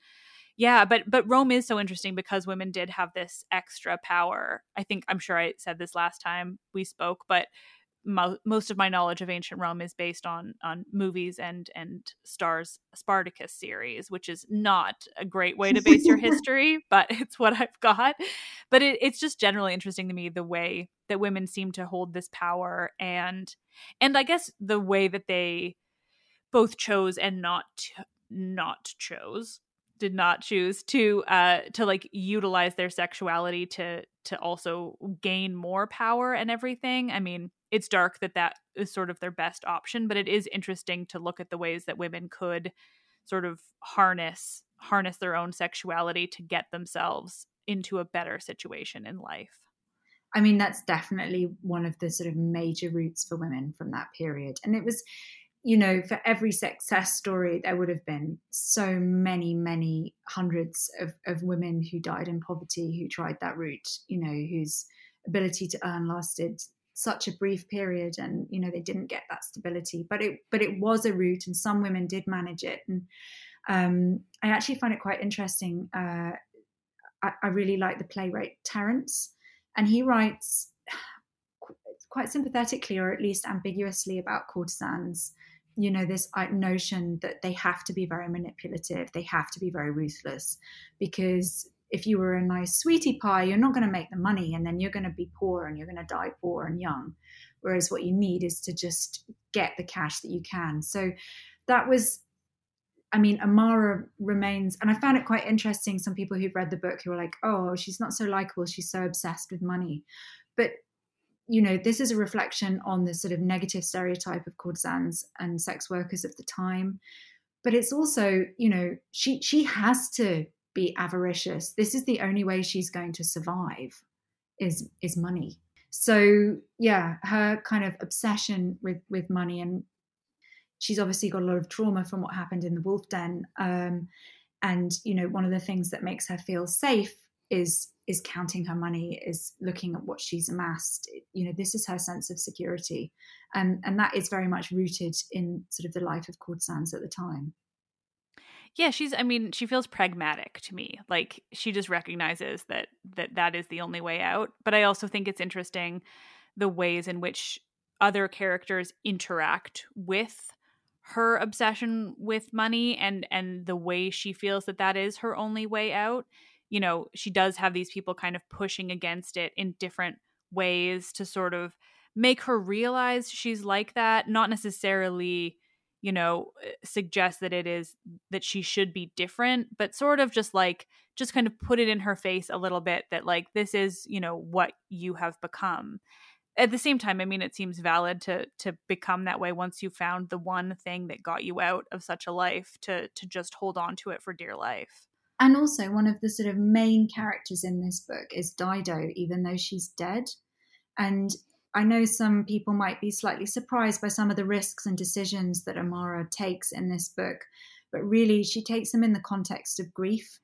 Speaker 1: yeah but but rome is so interesting because women did have this extra power. I think i'm sure i said this last time we spoke but mo- most of my knowledge of ancient rome is based on on movies and and Starz spartacus series which is not a great way to base your history but it's what i've got. But it, it's just generally interesting to me the way that women seem to hold this power and and i guess the way that they both chose and not not chose did not choose to uh to like utilize their sexuality to to also gain more power and everything. I mean it's dark that that is sort of their best option but it is interesting to look at the ways that women could sort of harness harness their own sexuality to get themselves into a better situation in life.
Speaker 2: I mean that's definitely one of the sort of major roots for women from that period. And it was you know, for every success story, there would have been so many, many hundreds of, of women who died in poverty who tried that route, you know, whose ability to earn lasted such a brief period and you know they didn't get that stability. But it but it was a route and some women did manage it. And um, i actually find it quite interesting uh, I, I really like the playwright terence and he writes quite sympathetically or at least ambiguously about courtesans you know this notion that they have to be very manipulative they have to be very ruthless because if you were a nice sweetie pie you're not going to make the money and then you're going to be poor and you're going to die poor and young whereas what you need is to just get the cash that you can so that was I mean, Amara remains, and I found it quite interesting. Some people who've read the book who were like, "Oh, she's not so likable. She's so obsessed with money," but you know, this is a reflection on the sort of negative stereotype of courtesans and sex workers of the time. But it's also, you know, she she has to be avaricious. This is the only way she's going to survive is is money. So yeah, her kind of obsession with with money and she's obviously got a lot of trauma from what happened in the wolf den. Um, and you know, one of the things that makes her feel safe is is counting her money, is looking at what she's amassed. You know, this is her sense of security, and and that is very much rooted in sort of the life of courtesans at the time.
Speaker 1: Yeah, she's I mean, she feels pragmatic to me. Like she just recognizes that that that is the only way out. But I also think it's interesting the ways in which other characters interact with her obsession with money and and the way she feels that that is her only way out you know she does have these people kind of pushing against it in different ways to sort of make her realize she's like that not necessarily you know eh, suggest that it is that she should be different but sort of just like just kind of put it in her face a little bit that like this is you know what you have become. At the same time i mean it seems valid to to become that way once you found the one thing that got you out of such a life to to just hold on to it for dear life
Speaker 2: and also one of the sort of main characters in this book is dido even though she's dead and i know some people might be slightly surprised by some of the risks and decisions that amara takes in this book but really she takes them in the context of grief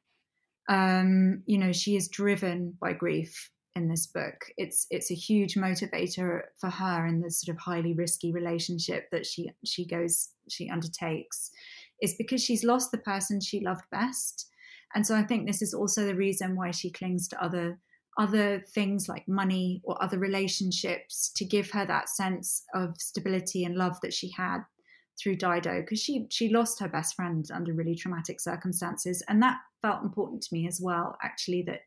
Speaker 2: um, you know she is driven by grief in this book. It's it's a huge motivator for her in this sort of highly risky relationship that she she goes she undertakes is because she's lost the person she loved best. And so I think this is also the reason why she clings to other other things like money or other relationships to give her that sense of stability and love that she had through Dido because she she lost her best friend under really traumatic circumstances and that felt important to me as well actually that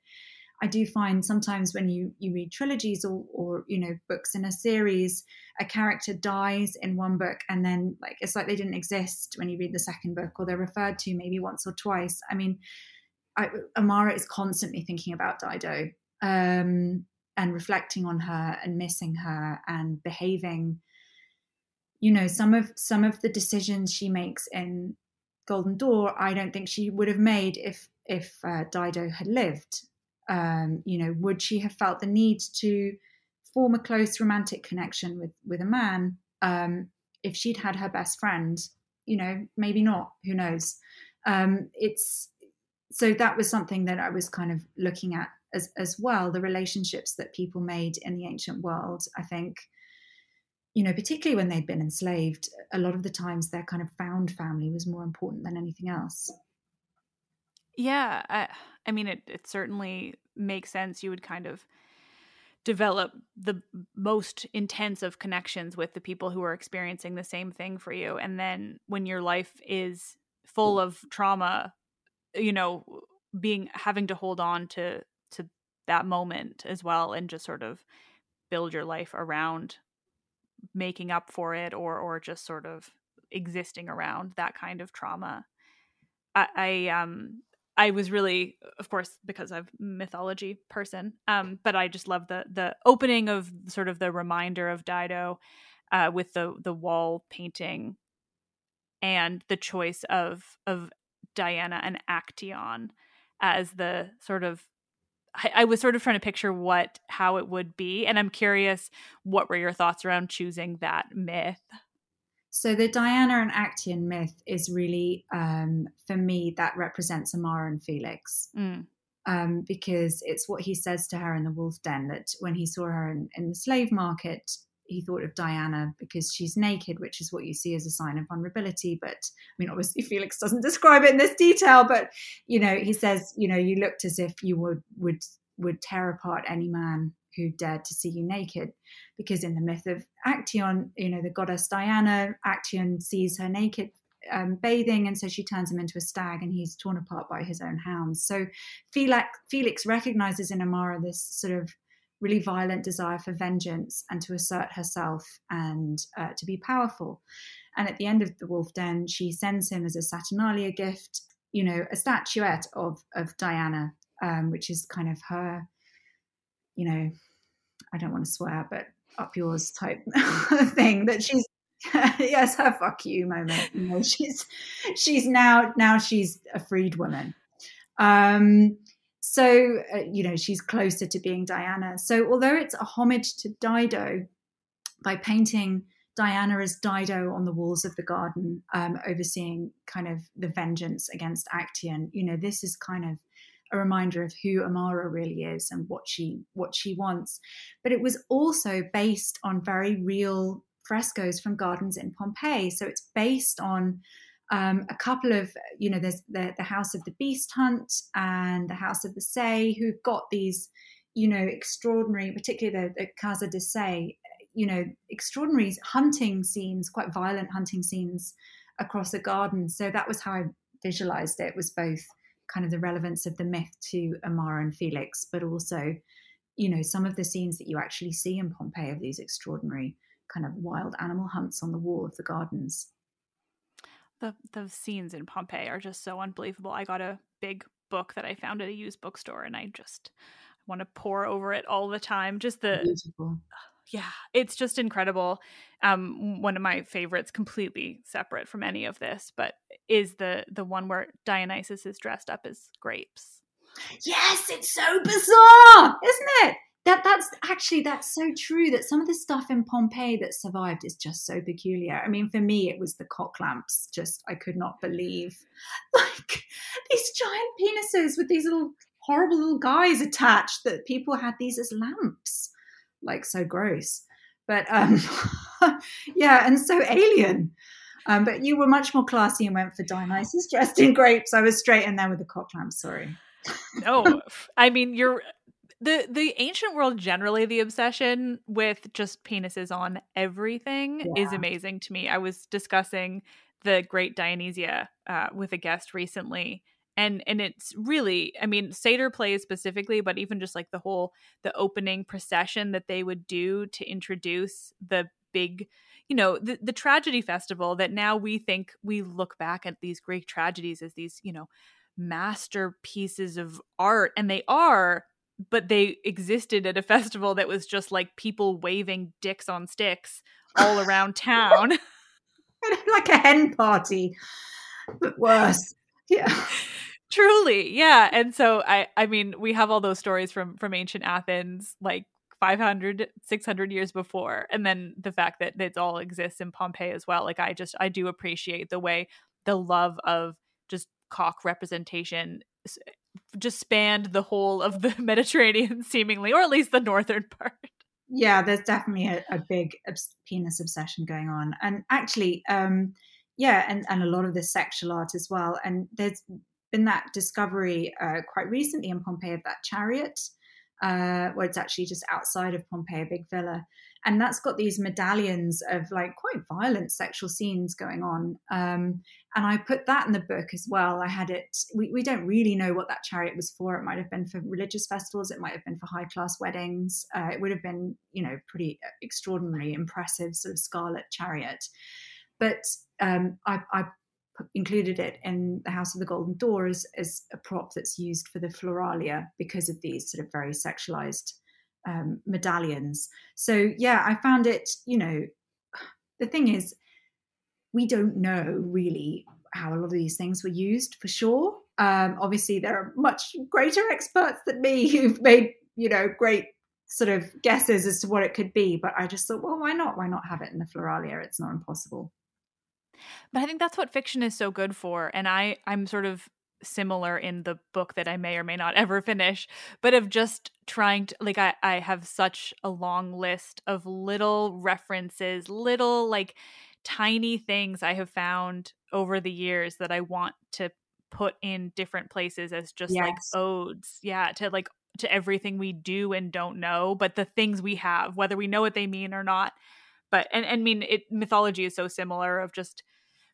Speaker 2: I do find sometimes when you you read trilogies or or you know books in a series, a character dies in one book and then like it's like they didn't exist when you read the second book, or they're referred to maybe once or twice. I mean, I, Amara is constantly thinking about Dido um, and reflecting on her and missing her and behaving. You know, some of some of the decisions she makes in Golden Door, I don't think she would have made if if uh, Dido had lived um, you know, would she have felt the need to form a close romantic connection with with a man um, if she'd had her best friend? You know, maybe not. Who knows? Um, it's so that was something that I was kind of looking at as as well. The relationships that people made in the ancient world, I think. You know, particularly when they'd been enslaved, a lot of the times their kind of found family was more important than anything else.
Speaker 1: Yeah, I, I mean, it it certainly makes sense. You would kind of develop the most intense of connections with the people who are experiencing the same thing for you, and then when your life is full of trauma, you know, being having to hold on to to that moment as well, and just sort of build your life around making up for it, or or just sort of existing around that kind of trauma. I, I um I was really, of course, because I'm mythology person. Um, but I just love the the opening of sort of the reminder of Dido, uh, with the the wall painting, and the choice of of Diana and Actaeon as the sort of. I, I was sort of trying to picture what how it would be, and I'm curious what were your thoughts around choosing that myth.
Speaker 2: So the Diana and Actaeon myth is really, um, for me, that represents Amara and Felix. Mm. Um, because it's what he says to her in the wolf den that when he saw her in, in, the slave market, he thought of Diana because she's naked, which is what you see as a sign of vulnerability. But I mean, obviously, Felix doesn't describe it in this detail, but you know, he says, you know, you looked as if you would would would tear apart any man who dared to see you naked. Because in the myth of Actaeon, you know, the goddess Diana, Actaeon sees her naked um, bathing, and so she turns him into a stag, and he's torn apart by his own hounds. So Felix, Felix recognizes in Amara this sort of really violent desire for vengeance and to assert herself and uh, to be powerful. And at the end of the Wolf Den, she sends him as a Saturnalia gift, you know, a statuette of of Diana, um, which is kind of her, you know, I don't want to swear, but up yours type thing that she's yes, her fuck you moment. You know, she's she's now now she's a freed woman. Um, so, uh, you know, she's closer to being Diana. So, although it's a homage to Dido by painting Diana as Dido on the walls of the garden, um, overseeing kind of the vengeance against Actaeon, you know, this is kind of a reminder of who Amara really is and what she what she wants. But it was also based on very real frescoes from gardens in Pompeii. So it's based on um, a couple of, you know, there's the, the House of the Beast Hunt and the House of the Ceii, who've got these, you know, extraordinary, particularly the, the Casa dei Ceii, you know, extraordinary hunting scenes, quite violent hunting scenes across a garden. So that was how I visualized it, was both kind of the relevance of the myth to Amara and Felix, but also, you know, some of the scenes that you actually see in Pompeii of these extraordinary kind of wild animal hunts on the wall of the gardens.
Speaker 1: The the scenes in Pompeii are just so unbelievable. I got a big book that I found at a used bookstore and I just want to pour over it all the time. Just the
Speaker 2: Beautiful.
Speaker 1: yeah, it's just incredible. Um, one of my favorites, completely separate from any of this, but is the the one where Dionysus is dressed up as grapes.
Speaker 2: Yes, it's so bizarre, isn't it? That that's actually that's so true. That some of the stuff in Pompeii that survived is just so peculiar. I mean, for me, it was the cock lamps. Just I could not believe, like these giant penises with these little horrible little guys attached. That people had these as lamps, like so gross. But um, yeah, and so alien. Um, but you were much more classy and went for Dionysus dressed in grapes. I was straight in there with the cock lamps. Sorry.
Speaker 1: no, I mean you're the the ancient world generally the obsession with just penises on everything yeah. is amazing to me. I was discussing the Great Dionysia uh, with a guest recently, and and it's really i mean satyr plays specifically but even just like the whole the opening procession that they would do to introduce the big you know the, the tragedy festival that now we think we look back at these greek tragedies as these you know masterpieces of art and they are but they existed at a festival that was just like people waving dicks on sticks all around town.
Speaker 2: Like a hen party but worse. Yeah.
Speaker 1: Truly yeah. And so i i mean we have all those stories from from ancient athens like 500 600 years before and then the fact that it all exists in pompeii as well. Like i just i do appreciate the way the love of just cock representation just spanned the whole of the mediterranean seemingly or at least the northern part.
Speaker 2: Yeah there's definitely a, a big penis obsession going on. And actually um yeah and and a lot of this sexual art as well. And there's been that discovery uh, quite recently in pompeii of that chariot uh, well, it's actually just outside of Pompeii, a big villa. And that's got these medallions of like quite violent sexual scenes going on. Um, and I put that in the book as well. I had it, we, we don't really know what that chariot was for. It might have been for religious festivals, it might have been for high class weddings. Uh, it would have been, you know, pretty extraordinary, impressive sort of scarlet chariot. But um, I, I included it in the House of the Golden Door as, as a prop that's used for the floralia because of these sort of very sexualized um, medallions. So, yeah, I found it, you know, the thing is, we don't know really how a lot of these things were used for sure. Um, obviously, there are much greater experts than me who've made, you know, great sort of guesses as to what it could be. But I just thought, well, why not? Why not have it in the floralia? It's not impossible.
Speaker 1: But I think that's what fiction is so good for. And I, I'm sort of similar in the book that I may or may not ever finish, but of just trying to like I, I have such a long list of little references, little like tiny things I have found over the years that I want to put in different places as just yes. like odes. Yeah, to like to everything we do and don't know, but the things we have, whether we know what they mean or not. But and, and I mean it mythology is so similar of just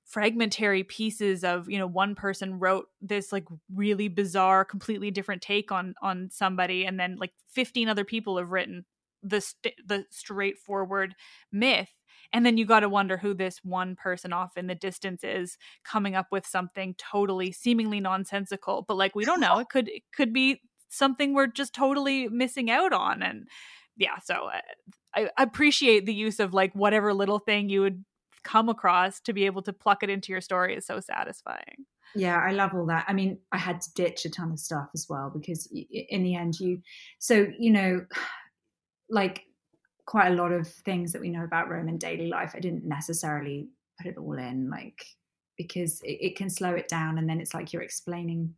Speaker 1: fragmentary pieces of you know one person wrote this like really bizarre completely different take on on somebody and then like 15 other people have written the st- the straightforward myth and then you got to wonder who this one person off in the distance is coming up with something totally seemingly nonsensical but like we don't know. It could it could be something we're just totally missing out on and yeah so uh, I appreciate the use of like whatever little thing you would come across to be able to pluck it into your story is so satisfying.
Speaker 2: yeah, I love all that. I mean, I had to ditch a ton of stuff as well because in the end, you, so, you know, like quite a lot of things that we know about Roman daily life, I didn't necessarily put it all in, like, because it, it can slow it down and then it's like you're explaining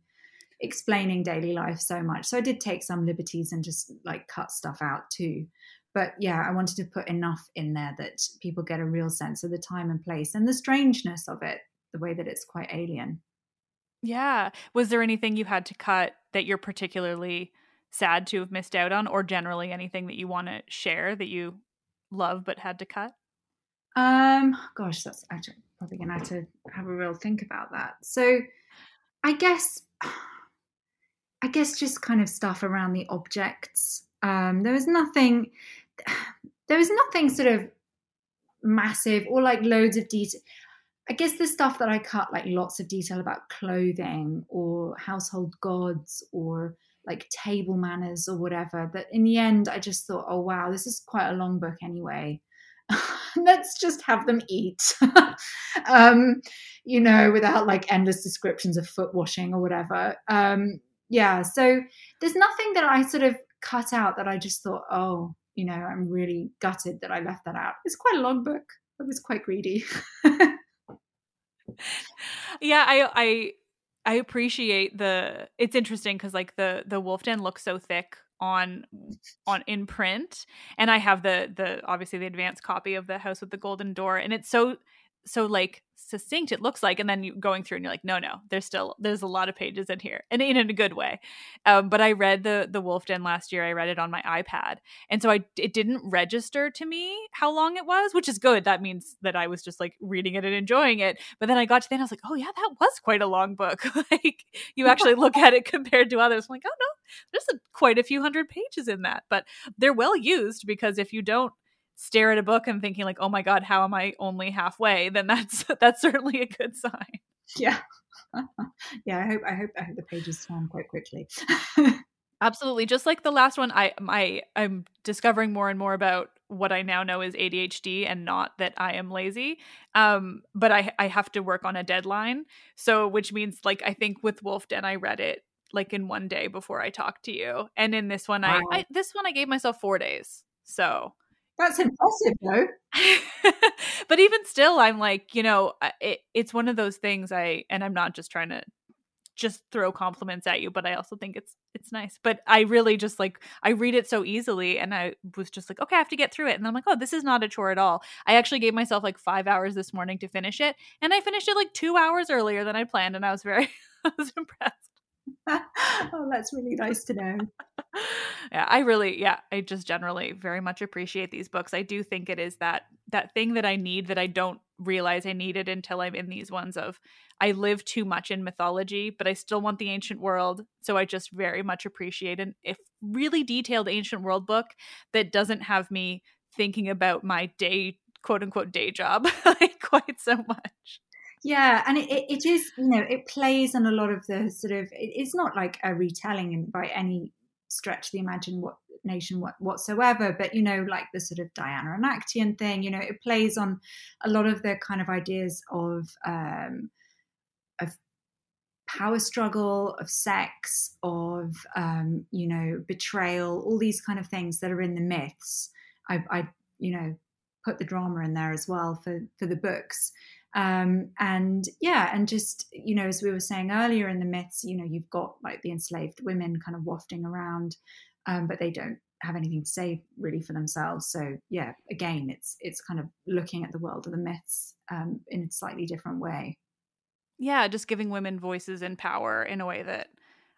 Speaker 2: explaining daily life so much so i did take some liberties and just like cut stuff out too but yeah i wanted to put enough in there that people get a real sense of the time and place and the strangeness of it the way that it's quite alien
Speaker 1: yeah. Was there anything you had to cut that you're particularly sad to have missed out on, or generally anything that you want to share that you love but had to cut?
Speaker 2: Um, gosh, that's actually probably gonna have to have a real think about that. So, I guess, I guess just kind of stuff around the objects. Um, there was nothing, there was nothing sort of massive or like loads of detail. I guess the stuff that I cut, like lots of detail about clothing or household gods or like table manners or whatever, that in the end I just thought, oh wow, this is quite a long book anyway. Let's just have them eat, um, you know, without like endless descriptions of foot washing or whatever. Um, yeah, so there's nothing that I sort of cut out that I just thought, oh, you know, I'm really gutted that I left that out. It's quite a long book. I was quite greedy.
Speaker 1: yeah, I I I appreciate the it's interesting because like the the wolf den looks so thick on on in print and I have the the obviously the advanced copy of the house with the golden door and it's so so like succinct it looks like and then you going through and you're like no no there's still there's a lot of pages in here and in, in a good way. Um, but i read the the wolf den last year i read it on my ipad and so i it didn't register to me how long it was which is good that means that i was just like reading it and enjoying it but then i got to the end i was like oh yeah that was quite a long book. Like you actually look at it compared to others I'm like oh no there's a, quite a few hundred pages in that but they're well used because if you don't stare at a book and thinking like, "Oh my god, how am I only halfway?" then that's that's certainly a good sign.
Speaker 2: Yeah. yeah, I hope I hope I hope the pages turn quite quickly.
Speaker 1: Absolutely. Just like the last one, I my I'm discovering more and more about what I now know is ADHD and not that I am lazy. Um, but I I have to work on a deadline. So which means like I think with Wolf Den I read it like in one day before I talked to you. And in this one wow. I, I this one I gave myself four days. So
Speaker 2: that's impressive, though.
Speaker 1: but even still, I'm like, you know, it, it's one of those things. I and I'm not just trying to just throw compliments at you, but I also think it's it's nice. But I really just like I read it so easily, and I was just like, okay, I have to get through it, and I'm like, oh, this is not a chore at all. I actually gave myself like five hours this morning to finish it, and I finished it like two hours earlier than I planned, and I was very I was impressed.
Speaker 2: oh, that's really nice to know.
Speaker 1: yeah, I really, yeah, I just generally very much appreciate these books. I do think it is that that thing that I need that I don't realize I need it until I'm in these ones of I live too much in mythology, but I still want the ancient world. So I just very much appreciate an if really detailed ancient world book that doesn't have me thinking about my day quote unquote day job like quite so much
Speaker 2: yeah and it, it is you know it plays on a lot of the sort of it's not like a retelling by any stretch the imagination whatsoever but you know like the sort of diana and Actaeon thing you know it plays on a lot of the kind of ideas of um of power struggle of sex of um you know betrayal all these kind of things that are in the myths. I i you know put the drama in there as well for for the books um, and yeah, and just, you know, as we were saying earlier in the myths, you know, you've got like the enslaved women kind of wafting around, um, but they don't have anything to say really for themselves. So yeah, again, it's it's kind of looking at the world of the myths um, in a slightly different way.
Speaker 1: Yeah, just giving women voices and power in a way that,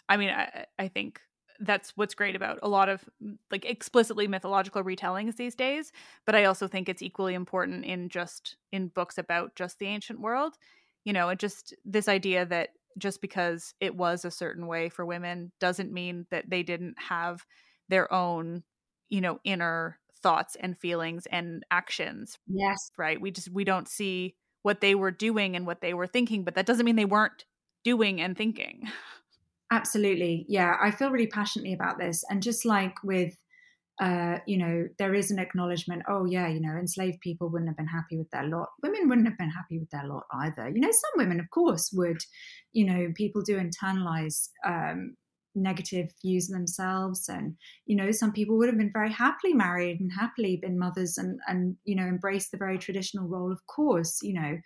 Speaker 1: I mean, I, I think that's what's great about a lot of like explicitly mythological retellings these days but i also think it's equally important in just in books about just the ancient world. You know it just this idea that just because it was a certain way for women doesn't mean that they didn't have their own you know inner thoughts and feelings and actions
Speaker 2: yes.
Speaker 1: right? We just we don't see what they were doing and what they were thinking but that doesn't mean they weren't doing and thinking
Speaker 2: Absolutely. Yeah. I feel really passionately about this. And just like with uh, you know, there is an acknowledgement, oh, yeah, you know, enslaved people wouldn't have been happy with their lot. Women wouldn't have been happy with their lot either. You know, some women, of course, would, you know, people do internalize um, negative views of themselves. And, you know, some people would have been very happily married and happily been mothers and, and you know, embraced the very traditional role, of course, you know,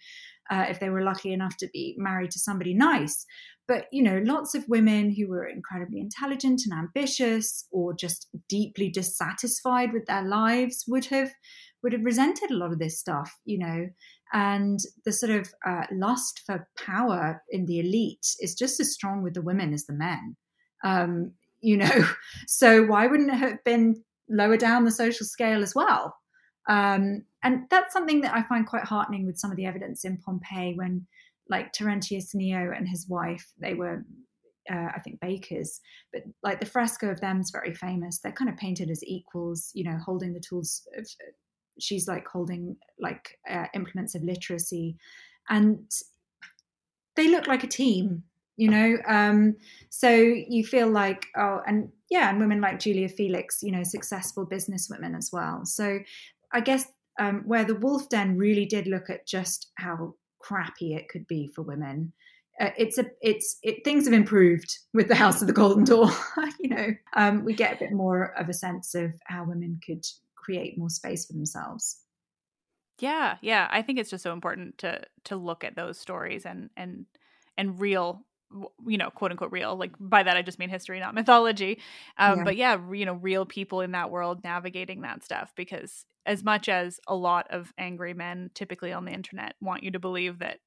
Speaker 2: uh, if they were lucky enough to be married to somebody nice. But, you know, lots of women who were incredibly intelligent and ambitious or just deeply dissatisfied with their lives would have would have resented a lot of this stuff, you know. And the sort of uh, lust for power in the elite is just as strong with the women as the men. Um, you know, so why wouldn't it have been lower down the social scale as well? Um, and that's something that I find quite heartening with some of the evidence in Pompeii when like Terentius Neo and his wife, they were, uh, I think, bakers, but like the fresco of them is very famous. They're kind of painted as equals, you know, holding the tools. Of, she's like holding like uh, implements of literacy, and they look like a team, you know. Um, so you feel like, oh, and yeah, and women like Julia Felix, you know, successful businesswomen as well. So I guess um, where the Wolf Den really did look at just how crappy it could be for women. Uh, it's a it's it things have improved with the House of the Golden Door. you know, um, we get a bit more of a sense of how women could create more space for themselves.
Speaker 1: Yeah, yeah, I think it's just so important to to look at those stories and and and real you know quote unquote real like by that i just mean history not mythology um, yeah. but yeah you know real people in that world navigating that stuff because as much as a lot of angry men typically on the internet want you to believe that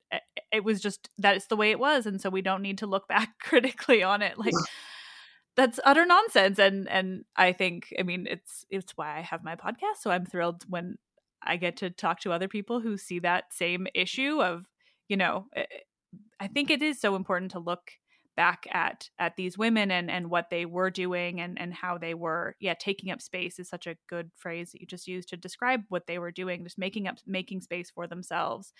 Speaker 1: it was just that it's the way it was and so we don't need to look back critically on it like that's utter nonsense and and i think i mean it's it's why i have my podcast so i'm thrilled when i get to talk to other people who see that same issue of you know I think it is so important to look back at at these women and and what they were doing and and how they were. Yeah taking up space is such a good phrase that you just used to describe what they were doing just making up making space for themselves.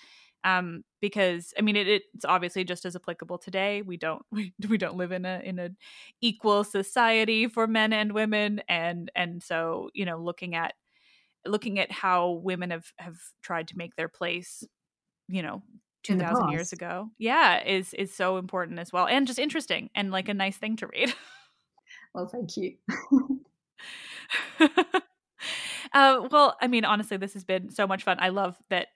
Speaker 1: Um because i mean it, it's obviously just as applicable today. We don't we, we don't live in a in a equal society for men and women. And and so you know looking at looking at how women have have tried to make their place you know 2000 years ago yeah is is so important as well and just interesting and like a nice thing to read
Speaker 2: well thank you
Speaker 1: uh, well i mean honestly this has been so much fun i love that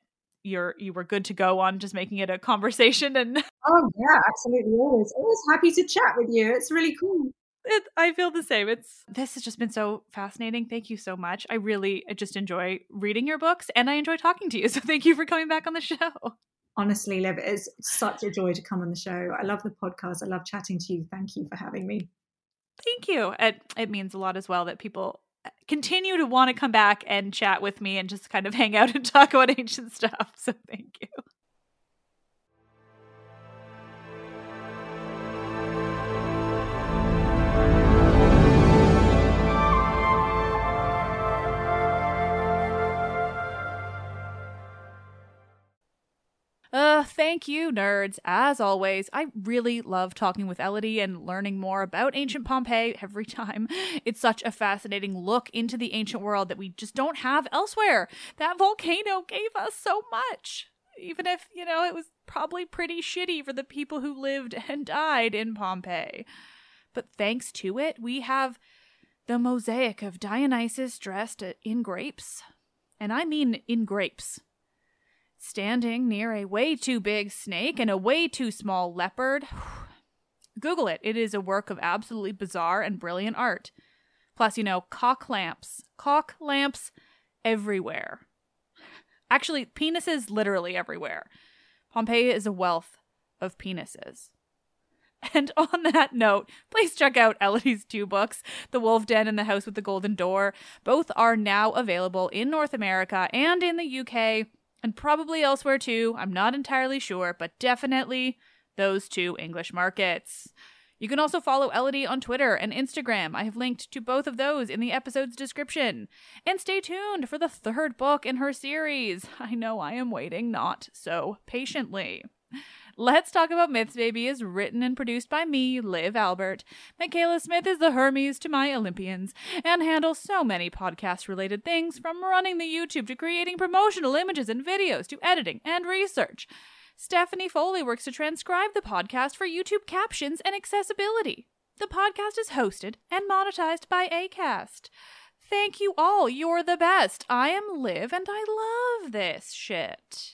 Speaker 1: you're you were good to go on just making it a conversation and
Speaker 2: oh yeah absolutely always always happy to chat with you it's really cool
Speaker 1: it, I feel the same. It's this has just been so fascinating. Thank you so much. I really I just enjoy reading your books and I enjoy talking to you. So thank you for coming back on the show
Speaker 2: honestly, Liv, it is such a joy to come on the show. I love the podcast. I love chatting to you. Thank you for having me.
Speaker 1: Thank you. It, it means a lot as well that people uh, continue to want to come back and chat with me and just kind of hang out and talk about ancient stuff. So thank you. Uh, thank you, nerds. As always, I really love talking with Elodie and learning more about ancient Pompeii every time. It's such a fascinating look into the ancient world that we just don't have elsewhere. That volcano gave us so much. Even if, you know, it was probably pretty shitty for the people who lived and died in Pompeii. But thanks to it, we have the mosaic of Dionysus dressed in grapes. And I mean in grapes standing near a way too big snake and a way too small leopard. Google it. It is a work of absolutely bizarre and brilliant art. Plus, you know, cock lamps. Cock lamps everywhere. Actually, penises literally everywhere. Pompeii is a wealth of penises. And on that note, please check out Elodie's two books, The Wolf Den and The House with the Golden Door. Both are now available in North America and in the UK and probably elsewhere too. I'm not entirely sure, but definitely those two English markets. You can also follow Elodie on Twitter and Instagram. I have linked to both of those in the episode's description. And stay tuned for the third book in her series. I know I am waiting not so patiently. Let's Talk About Myths, Baby is written and produced by me, Liv Albert. Michaela Smith is the Hermes to my Olympians and handles so many podcast related things from running the YouTube to creating promotional images and videos to editing and research. Stephanie Foley works to transcribe the podcast for YouTube captions and accessibility. The podcast is hosted and monetized by ACAST. Thank you all. You're the best. I am Liv and I love this shit.